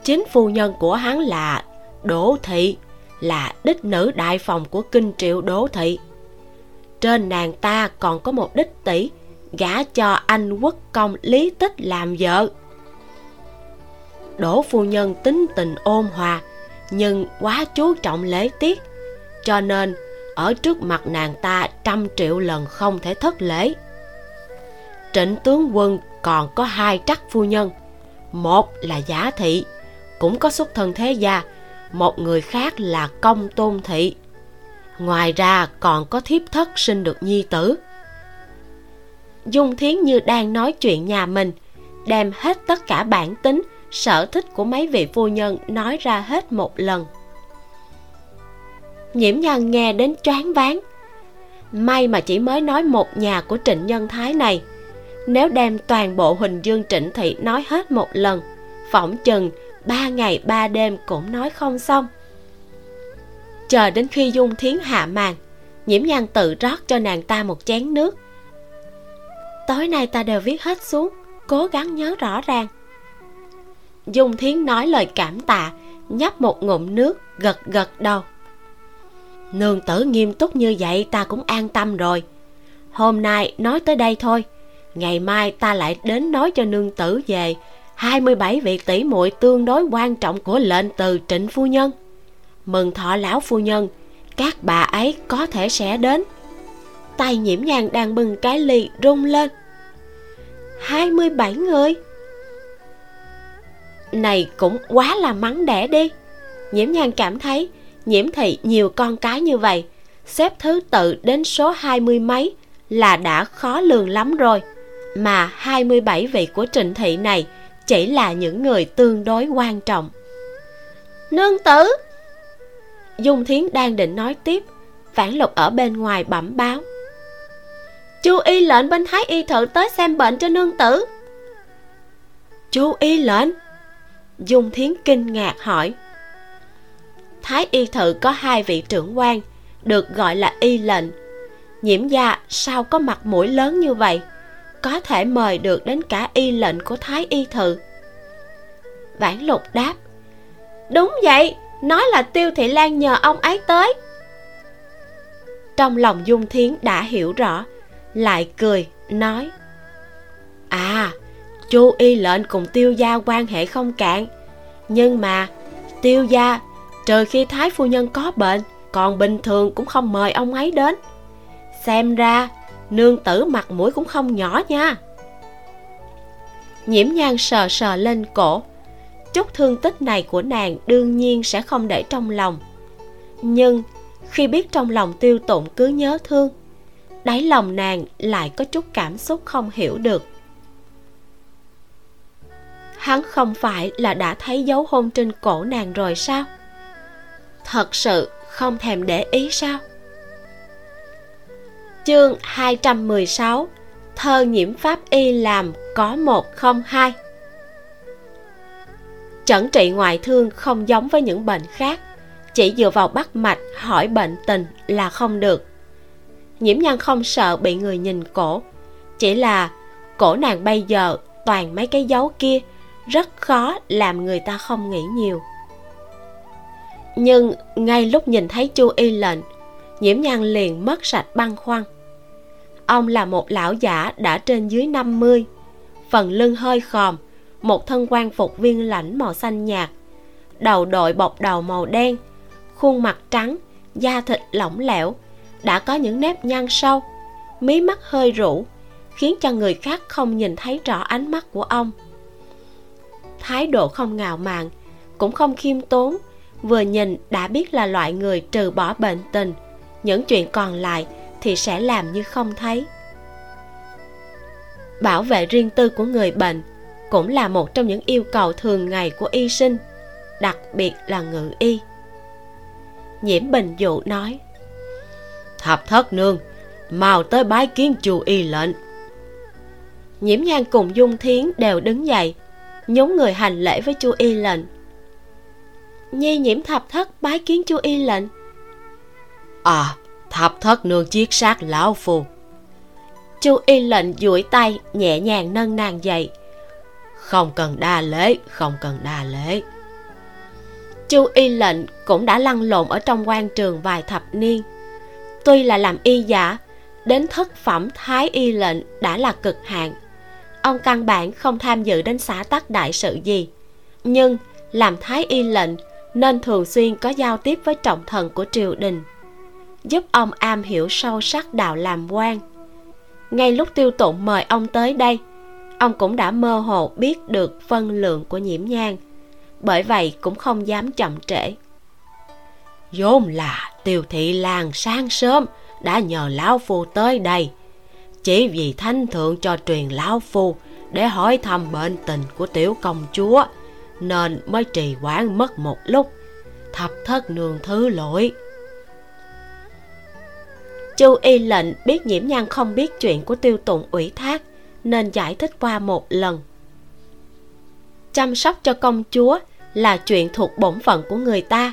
Chính phu nhân của hắn là đỗ thị, là đích nữ đại phòng của kinh triệu đỗ thị. Trên nàng ta còn có một đích tỷ, gả cho anh quốc công lý tích làm vợ. Đỗ phu nhân tính tình ôn hòa nhưng quá chú trọng lễ tiết. Cho nên, ở trước mặt nàng ta trăm triệu lần không thể thất lễ. Trịnh tướng quân còn có hai trắc phu nhân. Một là giả thị, cũng có xuất thân thế gia, một người khác là công tôn thị. Ngoài ra còn có thiếp thất sinh được nhi tử. Dung thiến như đang nói chuyện nhà mình, đem hết tất cả bản tính sở thích của mấy vị phu nhân nói ra hết một lần. Nhiễm nhan nghe đến choáng váng. May mà chỉ mới nói một nhà của trịnh nhân thái này. Nếu đem toàn bộ huỳnh dương trịnh thị nói hết một lần, phỏng chừng ba ngày ba đêm cũng nói không xong. Chờ đến khi dung thiến hạ màn, nhiễm nhan tự rót cho nàng ta một chén nước. Tối nay ta đều viết hết xuống, cố gắng nhớ rõ ràng dung thiến nói lời cảm tạ, nhấp một ngụm nước, gật gật đầu. Nương tử nghiêm túc như vậy, ta cũng an tâm rồi. Hôm nay nói tới đây thôi. Ngày mai ta lại đến nói cho nương tử về. 27 vị tỷ muội tương đối quan trọng của lệnh từ trịnh phu nhân. Mừng thọ lão phu nhân, các bà ấy có thể sẽ đến. Tay nhiễm nhàn đang bưng cái ly rung lên. 27 người? Này cũng quá là mắng đẻ đi. Nhiễm nhan cảm thấy, nhiễm thị nhiều con cái như vậy, xếp thứ tự đến số hai mươi mấy là đã khó lường lắm rồi. Mà 27 vị của trịnh thị này chỉ là những người tương đối quan trọng. Nương tử! Dung thiến đang định nói tiếp phản lục ở bên ngoài bẩm báo. Chu y lệnh bên thái y thử tới xem bệnh cho nương tử. Chu y lệnh? Dung thiến kinh ngạc hỏi. Thái y thự có hai vị trưởng quan, được gọi là y lệnh. Nhiễm gia, sao có mặt mũi lớn như vậy? Có thể mời được đến cả y lệnh của thái y thự. Vãn lục đáp. Đúng vậy, nói là tiêu thị lan nhờ ông ấy tới. Trong lòng dung thiến đã hiểu rõ, lại cười, nói. À chu y lệnh cùng tiêu gia quan hệ không cạn. Nhưng mà, tiêu gia, trừ khi thái phu nhân có bệnh, còn bình thường cũng không mời ông ấy đến. Xem ra, nương tử mặt mũi cũng không nhỏ nha. Nhiễm nhan sờ sờ lên cổ. Chút thương tích này của nàng đương nhiên sẽ không để trong lòng. Nhưng, khi biết trong lòng tiêu tụng cứ nhớ thương, đáy lòng nàng lại có chút cảm xúc không hiểu được hắn không phải là đã thấy dấu hôn trên cổ nàng rồi sao? Thật sự không thèm để ý sao? Chương 216 Thơ nhiễm pháp y làm có một không hai. Chẩn trị ngoại thương không giống với những bệnh khác, Chỉ dựa vào bắt mạch hỏi bệnh tình là không được. Nhiễm nhân không sợ bị người nhìn cổ, Chỉ là cổ nàng bây giờ toàn mấy cái dấu kia rất khó làm người ta không nghĩ nhiều. Nhưng ngay lúc nhìn thấy chu y lệnh, Nhiễm nhan liền mất sạch băng khoăn. Ông là một lão giả đã trên dưới 50 Phần lưng hơi khòm, một thân quan phục viên lãnh màu xanh nhạt, đầu đội bọc đầu màu đen, khuôn mặt trắng, da thịt lỏng lẻo, đã có những nếp nhăn sâu, mí mắt hơi rũ, khiến cho người khác không nhìn thấy rõ ánh mắt của ông thái độ không ngạo mạn cũng không khiêm tốn vừa nhìn đã biết là loại người trừ bỏ bệnh tình. Những chuyện còn lại thì sẽ làm như không thấy. Bảo vệ riêng tư của người bệnh cũng là một trong những yêu cầu thường ngày của y sinh đặc biệt là ngự y. Nhiễm bình dụ nói thập thất nương mau tới bái kiến chu y lệnh. Nhiễm nhan cùng dung thiến đều đứng dậy nhún người hành lễ với chu y lệnh. Nhi nhiễm thập thất bái kiến chu y lệnh. À thập thất nương chiết sát lão phu. Chu y lệnh duỗi tay nhẹ nhàng nâng nàng dậy. Không cần đa lễ không cần đa lễ. Chu y lệnh cũng đã lăn lộn ở trong quan trường vài thập niên. Tuy là làm y giả đến thất phẩm thái y lệnh đã là cực hạn ông căn bản không tham dự đến xã tắc đại sự gì. Nhưng, làm thái y lệnh, nên thường xuyên có giao tiếp với trọng thần của triều đình, giúp ông am hiểu sâu sắc đạo làm quan. Ngay lúc tiêu tụng mời ông tới đây, ông cũng đã mơ hồ biết được phân lượng của nhiễm nhang, bởi vậy cũng không dám chậm trễ. Vốn là tiêu thị làng sang sớm đã nhờ lão phu tới đây chỉ vì thánh thượng cho truyền lão phu để hỏi thăm bệnh tình của tiểu công chúa, nên mới trì hoãn mất một lúc. Thập thất nương thứ lỗi. Chu y lệnh biết nhiễm nhan không biết chuyện của tiêu tụng ủy thác, nên giải thích qua một lần. Chăm sóc cho công chúa là chuyện thuộc bổn phận của người ta,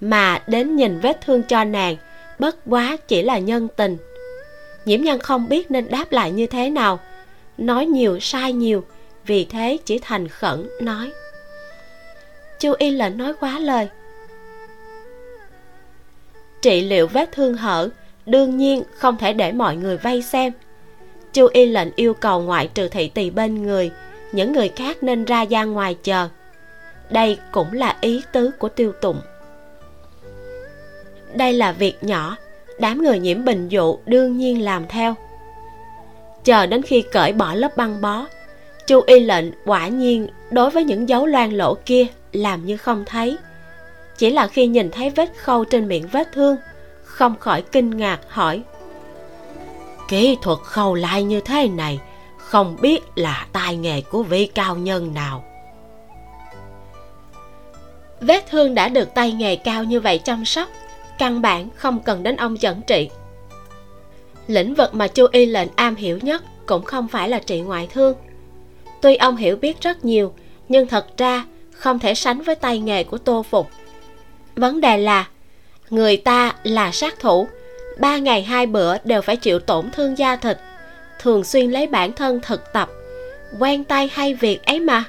mà đến nhìn vết thương cho nàng, bất quá chỉ là nhân tình nhiễm nhân không biết nên đáp lại như thế nào. Nói nhiều, sai nhiều, vì thế chỉ thành khẩn nói. Chu y lệnh nói quá lời. Trị liệu vết thương hở, đương nhiên không thể để mọi người vây xem. Chu y lệnh yêu cầu ngoại trừ thị tỳ bên người, những người khác nên ra ra ngoài chờ. Đây cũng là ý tứ của tiêu tụng. Đây là việc nhỏ đám người nhiễm bình dụ đương nhiên làm theo. Chờ đến khi cởi bỏ lớp băng bó, chu y lệnh quả nhiên đối với những dấu loang lỗ kia làm như không thấy. Chỉ là khi nhìn thấy vết khâu trên miệng vết thương, không khỏi kinh ngạc hỏi, kỹ thuật khâu lại như thế này, không biết là tài nghề của vị cao nhân nào? Vết thương đã được tay nghề cao như vậy chăm sóc căn bản không cần đến ông chẩn trị. Lĩnh vực mà chu y lệnh am hiểu nhất cũng không phải là trị ngoại thương. Tuy ông hiểu biết rất nhiều, nhưng thật ra không thể sánh với tay nghề của tô phục vấn đề là, người ta là sát thủ, ba ngày hai bữa đều phải chịu tổn thương da thịt, thường xuyên lấy bản thân thực tập, quen tay hay việc ấy mà.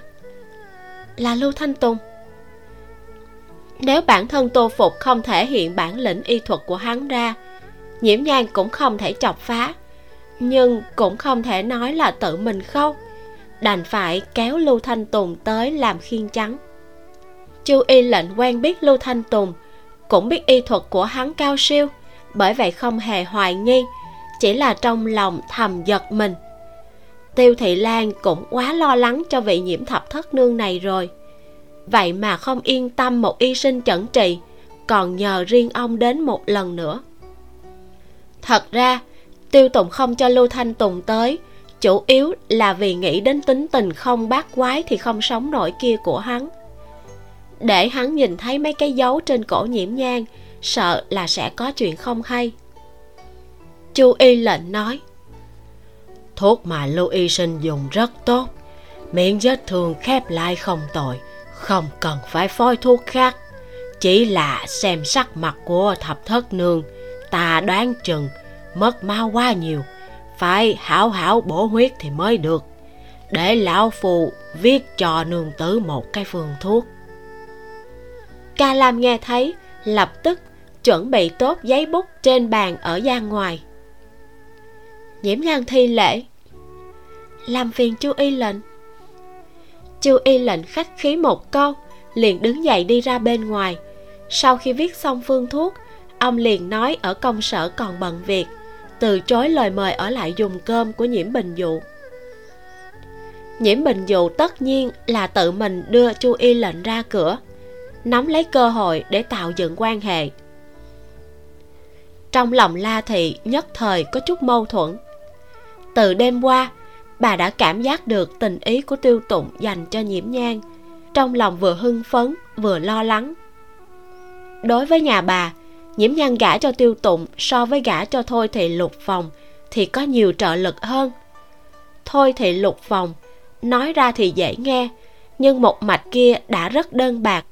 Là lưu thanh tùng nếu bản thân tô phục không thể hiện bản lĩnh y thuật của hắn ra, nhiễm nhan cũng không thể chọc phá. Nhưng cũng không thể nói là tự mình khâu. Đành phải kéo lưu thanh tùng tới làm khiên trắng. Chu y lệnh quen biết lưu thanh tùng, cũng biết y thuật của hắn cao siêu, bởi vậy không hề hoài nghi, chỉ là trong lòng thầm giật mình. Tiêu thị lan cũng quá lo lắng cho vị nhiễm thập thất nương này rồi vậy mà không yên tâm một y sinh chẩn trị còn nhờ riêng ông đến một lần nữa. Thật ra, tiêu tụng không cho lưu thanh tùng tới, chủ yếu là vì nghĩ đến tính tình không bát quái thì không sống nổi kia của hắn. Để hắn nhìn thấy mấy cái dấu trên cổ nhiễm nhang, sợ là sẽ có chuyện không hay. Chu y lệnh nói, thuốc mà lưu y sinh dùng rất tốt, miệng vết thương khép lại không tội không cần phải phối thuốc khác. Chỉ là xem sắc mặt của thập thất nương, ta đoán chừng mất máu quá nhiều, phải hảo hảo bổ huyết thì mới được. Để lão phù viết cho nương tử một cái phương thuốc. Ca lam nghe thấy, lập tức chuẩn bị tốt giấy bút trên bàn ở gian ngoài. Nhiễm nhan thi lễ. Làm phiền chú y lệnh chu y lệnh khách khí một câu, liền đứng dậy đi ra bên ngoài. Sau khi viết xong phương thuốc, ông liền nói ở công sở còn bận việc, từ chối lời mời ở lại dùng cơm của nhiễm bình dụ. Nhiễm bình dụ tất nhiên là tự mình đưa chu y lệnh ra cửa, nắm lấy cơ hội để tạo dựng quan hệ. Trong lòng la thị nhất thời có chút mâu thuẫn. Từ đêm qua bà đã cảm giác được tình ý của tiêu tụng dành cho nhiễm nhang trong lòng vừa hưng phấn, vừa lo lắng. Đối với nhà bà, nhiễm nhang gả cho tiêu tụng so với gả cho thôi thị lục phòng thì có nhiều trợ lực hơn. Thôi thị lục phòng nói ra thì dễ nghe, nhưng một mạch kia đã rất đơn bạc.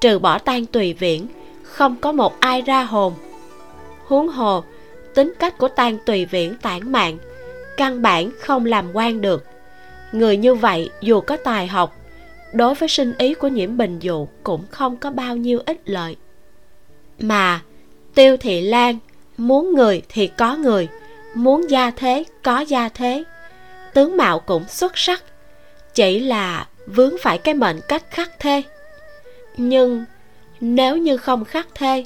Trừ bỏ tan tùy viễn, không có một ai ra hồn. Huống hồ, tính cách của tan tùy viễn tản mạn căn bản không làm quan được. Người như vậy dù có tài học, đối với sinh ý của nhiễm bình dụ cũng không có bao nhiêu ích lợi. Mà tiêu thị lan muốn người thì có người, muốn gia thế có gia thế. Tướng mạo cũng xuất sắc, chỉ là vướng phải cái mệnh cách khắc thê nhưng nếu như không khắc thê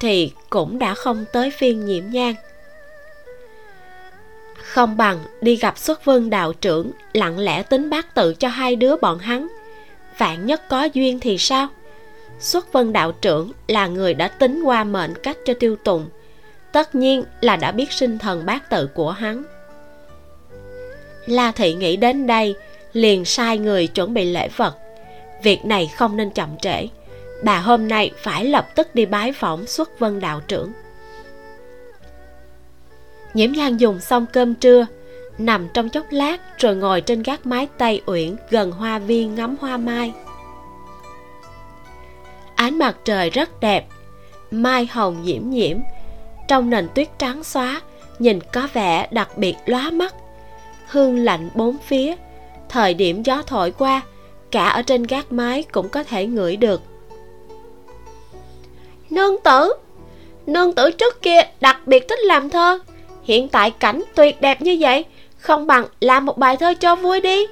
thì cũng đã không tới phiên nhiễm nhang không bằng đi gặp xuất vương đạo trưởng, lặng lẽ tính bát tự cho hai đứa bọn hắn. Vạn nhất có duyên thì sao? Xuất vân đạo trưởng là người đã tính qua mệnh cách cho tiêu tùng. Tất nhiên là đã biết sinh thần bát tự của hắn. La thị nghĩ đến đây, liền sai người chuẩn bị lễ vật. Việc này không nên chậm trễ. Bà hôm nay phải lập tức đi bái phỏng xuất vân đạo trưởng nhiễm nhan dùng xong cơm trưa, nằm trong chốc lát rồi ngồi trên gác mái tây uyển gần hoa viên ngắm hoa mai. Ánh mặt trời rất đẹp, mai hồng nhiễm nhiễm, trong nền tuyết trắng xóa nhìn có vẻ đặc biệt lóa mắt. Hương lạnh bốn phía, thời điểm gió thổi qua, cả ở trên gác mái cũng có thể ngửi được. Nương tử nương tử trước kia đặc biệt thích làm thơ hiện tại cảnh tuyệt đẹp như vậy không bằng làm một bài thơ cho vui đi.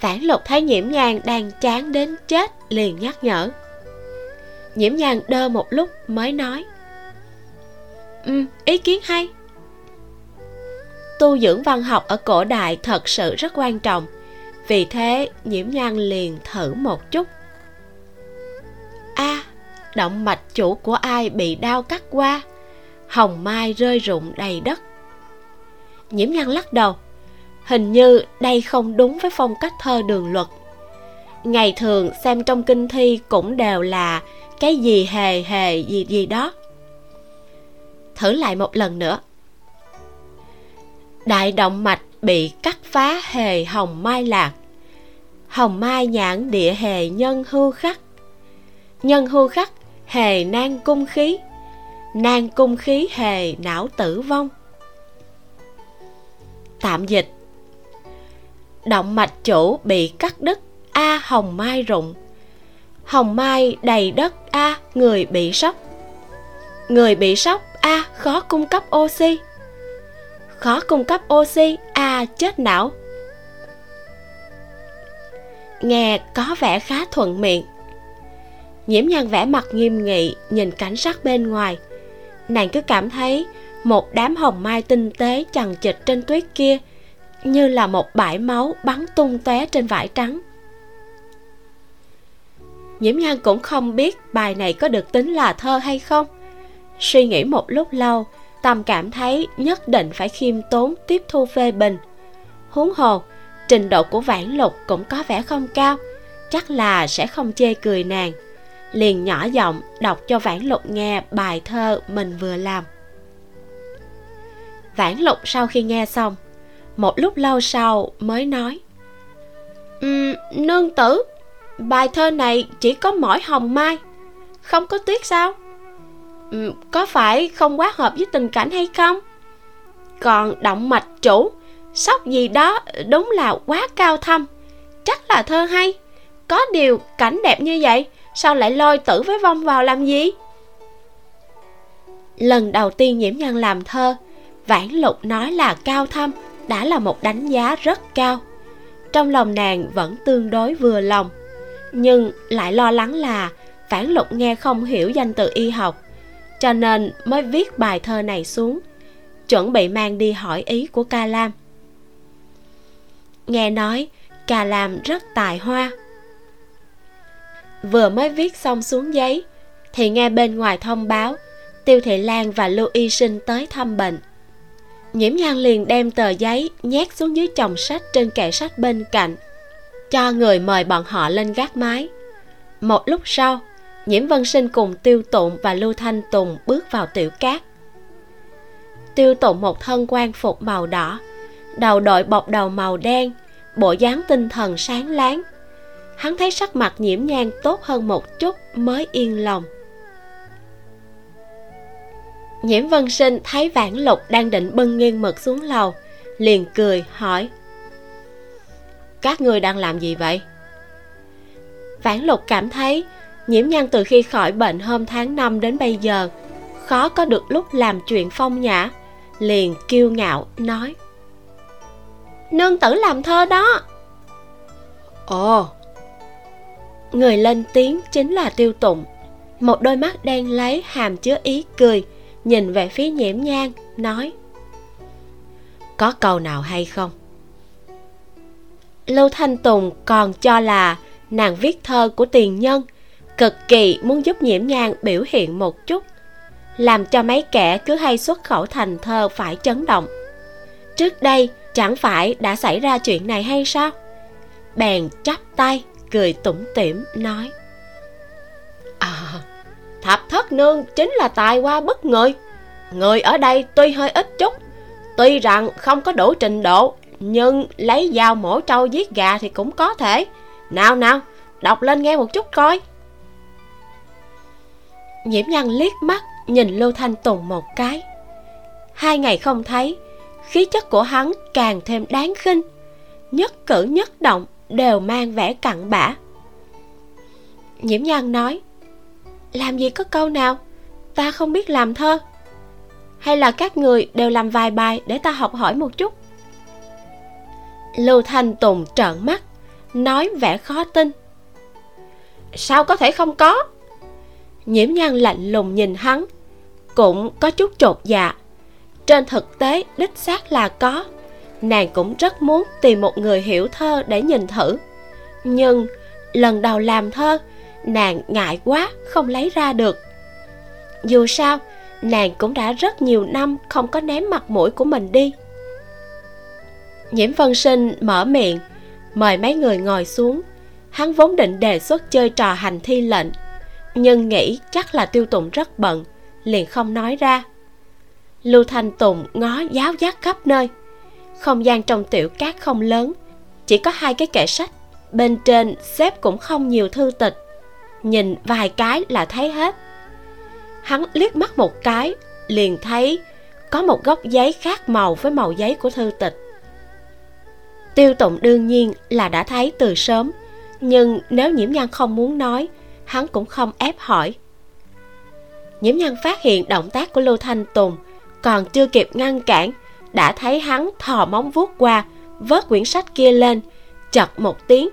Vãn lục thấy nhiễm nhàn đang chán đến chết liền nhắc nhở. Nhiễm nhàn đơ một lúc mới nói Ừ, ý kiến hay. Tu dưỡng văn học ở cổ đại thật sự rất quan trọng Vì thế nhiễm nhàn liền thử một chút. A à, động mạch chủ của ai bị đau cắt qua? Hồng mai rơi rụng đầy đất. Nhiễm nhan lắc đầu, hình như đây không đúng với phong cách thơ đường luật. Ngày thường xem trong kinh thi cũng đều là cái gì hề hề gì gì đó. Thử lại một lần nữa. Đại động mạch bị cắt phá hề hồng mai lạc. Hồng mai nhãn địa hề nhân hưu khắc. Nhân hưu khắc, hề nan cung khí nang cung khí hề não tử vong. Tạm dịch. Động mạch chủ bị cắt đứt, a hồng mai rụng. Hồng mai đầy đất, a người bị sốc. Người bị sốc, a khó cung cấp oxy. Khó cung cấp oxy, a chết não. Nghe có vẻ khá thuận miệng. Nhiễm nhan vẻ mặt nghiêm nghị, nhìn cảnh sắc bên ngoài nàng cứ cảm thấy một đám hồng mai tinh tế chằng chịt trên tuyết kia, như là một bãi máu bắn tung tóe trên vải trắng. Nhiễm nhan cũng không biết bài này có được tính là thơ hay không. Suy nghĩ một lúc lâu, tâm cảm thấy nhất định phải khiêm tốn tiếp thu phê bình. Huống hồ, trình độ của vãn lục cũng có vẻ không cao, chắc là sẽ không chê cười nàng liền nhỏ giọng đọc cho vãn lục nghe bài thơ mình vừa làm. Vãn lục sau khi nghe xong một lúc lâu sau mới nói um, nương tử bài thơ này chỉ có mỗi hồng mai không có tuyết sao? Um, có phải không quá hợp với tình cảnh hay không? Còn động mạch chủ sóc gì đó đúng là quá cao thâm chắc là thơ hay có điều cảnh đẹp như vậy sao lại lôi tử với vong vào làm gì? Lần đầu tiên nhiễm nhân làm thơ, vãn lục nói là cao thâm, đã là một đánh giá rất cao. Trong lòng nàng vẫn tương đối vừa lòng, nhưng lại lo lắng là vãn lục nghe không hiểu danh từ y học, cho nên mới viết bài thơ này xuống, chuẩn bị mang đi hỏi ý của ca lam. Nghe nói, ca lam rất tài hoa vừa mới viết xong xuống giấy, thì nghe bên ngoài thông báo, tiêu thị lan và lưu y sinh tới thăm bệnh. Nhiễm nhan liền đem tờ giấy nhét xuống dưới chồng sách trên kệ sách bên cạnh, cho người mời bọn họ lên gác mái. Một lúc sau, nhiễm vân sinh cùng tiêu tụng và lưu thanh tùng bước vào tiểu cát. Tiêu tụng một thân quan phục màu đỏ, đầu đội bọc đầu màu đen, bộ dáng tinh thần sáng láng hắn thấy sắc mặt nhiễm nhan tốt hơn một chút mới yên lòng. Nhiễm vân sinh thấy vãn lục đang định bưng nghiêng mực xuống lầu, liền cười hỏi, các người đang làm gì vậy? Vãn lục cảm thấy nhiễm nhan từ khi khỏi bệnh hôm tháng năm đến bây giờ, khó có được lúc làm chuyện phong nhã, liền kiêu ngạo nói, nương tử làm thơ đó. Ồ người lên tiếng chính là tiêu tụng. Một đôi mắt đen lấy hàm chứa ý cười, nhìn về phía nhiễm nhang nói, có câu nào hay không? Lưu thanh tùng còn cho là nàng viết thơ của tiền nhân, cực kỳ muốn giúp nhiễm nhang biểu hiện một chút, làm cho mấy kẻ cứ hay xuất khẩu thành thơ phải chấn động. Trước đây, chẳng phải đã xảy ra chuyện này hay sao? Bèn chắp tay cười tủm tỉm, nói à thập thất nương chính là tài hoa bất ngờ người ở đây tuy hơi ít chút, tuy rằng không có đủ trình độ, nhưng lấy dao mổ trâu giết gà thì cũng có thể. Nào nào, đọc lên nghe một chút coi. Nhiễm nhân liếc mắt nhìn lưu thanh tùng một cái. Hai ngày không thấy, khí chất của hắn càng thêm đáng khinh, nhất cử nhất động đều mang vẻ cặn bã. Nhiễm nhan nói, làm gì có câu nào, ta không biết làm thơ. Hay là các người đều làm vài bài để ta học hỏi một chút. Lưu thanh tùng trợn mắt, nói vẻ khó tin. Sao có thể không có? Nhiễm nhan lạnh lùng nhìn hắn, cũng có chút chột dạ. Trên thực tế, đích xác là có nàng cũng rất muốn tìm một người hiểu thơ để nhìn thử. Nhưng lần đầu làm thơ, nàng ngại quá, không lấy ra được. Dù sao, nàng cũng đã rất nhiều năm không có ném mặt mũi của mình đi. Nhiễm vân sinh mở miệng, mời mấy người ngồi xuống. Hắn vốn định đề xuất chơi trò hành thi lệnh, nhưng nghĩ chắc là tiêu tụng rất bận, liền không nói ra. Lưu thanh tùng ngó giáo giác khắp nơi không gian trong tiểu cát không lớn. Chỉ có hai cái kệ sách, bên trên xếp cũng không nhiều thư tịch. Nhìn vài cái là thấy hết. Hắn liếc mắt một cái, liền thấy có một góc giấy khác màu với màu giấy của thư tịch. Tiêu tụng đương nhiên là đã thấy từ sớm, nhưng nếu nhiễm nhan không muốn nói, hắn cũng không ép hỏi. Nhiễm nhan phát hiện động tác của lưu thanh tùng còn chưa kịp ngăn cản đã thấy hắn thò móng vuốt qua, vớt quyển sách kia lên, chật một tiếng.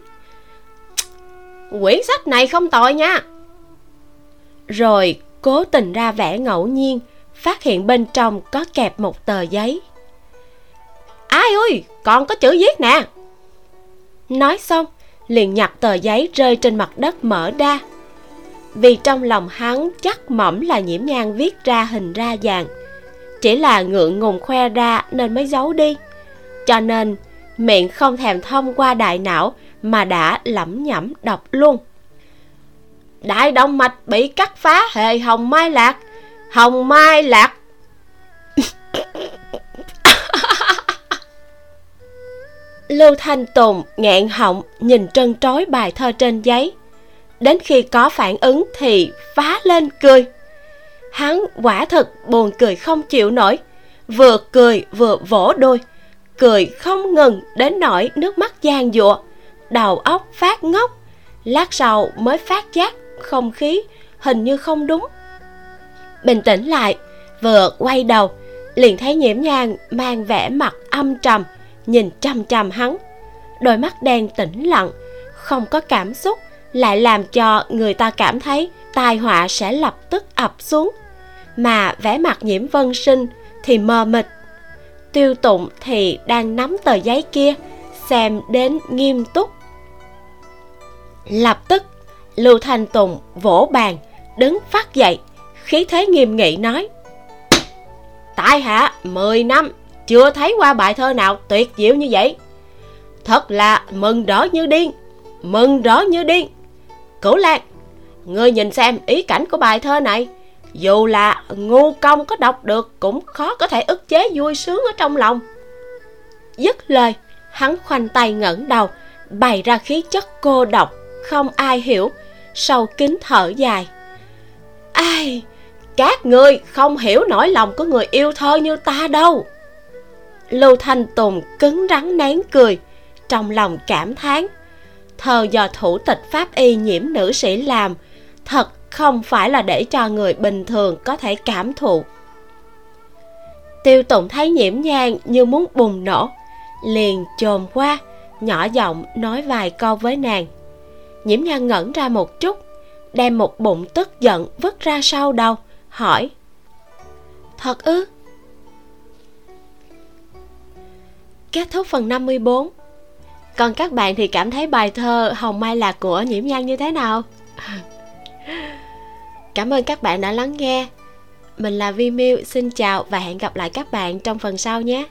Quyển sách này không tội nha. Rồi cố tình ra vẻ ngẫu nhiên, phát hiện bên trong có kẹp một tờ giấy. Ai ơi còn có chữ viết nè. Nói xong, liền nhặt tờ giấy rơi trên mặt đất mở ra. Vì trong lòng hắn chắc mẩm là nhiễm nhang viết ra hình ra vàng chỉ là ngượng ngùng khoe ra nên mới giấu đi. Cho nên, miệng không thèm thông qua đại não mà đã lẩm nhẩm đọc luôn. Đại động mạch bị cắt phá hệ hồng mai lạc, hồng mai lạc. Lưu thanh tùng nghẹn họng nhìn trân trói bài thơ trên giấy. Đến khi có phản ứng thì phá lên cười hắn quả thật buồn cười không chịu nổi, vừa cười vừa vỗ đôi, cười không ngừng đến nỗi nước mắt giàn giụa, đầu óc phát ngốc, lát sau mới phát giác không khí hình như không đúng. Bình tĩnh lại, vừa quay đầu, liền thấy nhiễm nhang mang vẻ mặt âm trầm, nhìn chăm chăm hắn. Đôi mắt đen tĩnh lặng, không có cảm xúc, lại làm cho người ta cảm thấy tai họa sẽ lập tức ập xuống mà vẻ mặt nhiễm vân sinh thì mờ mịt. Tiêu tụng thì đang nắm tờ giấy kia, xem đến nghiêm túc. Lập tức, lưu thanh tùng vỗ bàn, đứng phát dậy, khí thế nghiêm nghị nói tại hạ mười năm, chưa thấy qua bài thơ nào tuyệt diệu như vậy. Thật là mừng đỏ như điên, mừng rỡ như điên. Cửu lan ngươi nhìn xem ý cảnh của bài thơ này dù là ngu công có đọc được cũng khó có thể ức chế vui sướng ở trong lòng. Dứt lời, hắn khoanh tay ngẩng đầu, bày ra khí chất cô độc, không ai hiểu, sâu kín thở dài. Ai, các ngươi không hiểu nỗi lòng của người yêu thơ như ta đâu. Lưu thanh tùng cứng rắn nén cười, trong lòng cảm thán. Thơ do thủ tịch pháp y nhiễm nữ sĩ làm, thật không phải là để cho người bình thường có thể cảm thụ. Tiêu tụng thấy nhiễm nhang như muốn bùng nổ, liền chồm qua, nhỏ giọng nói vài câu với nàng. Nhiễm nhang ngẩn ra một chút, đem một bụng tức giận vứt ra sau đầu, hỏi, thật ư? Kết thúc phần 54 còn các bạn thì cảm thấy bài thơ hồng mai lạc của nhiễm nhan như thế nào? cảm ơn các bạn đã lắng nghe. Mình là vi miu, xin chào và hẹn gặp lại các bạn trong phần sau nhé.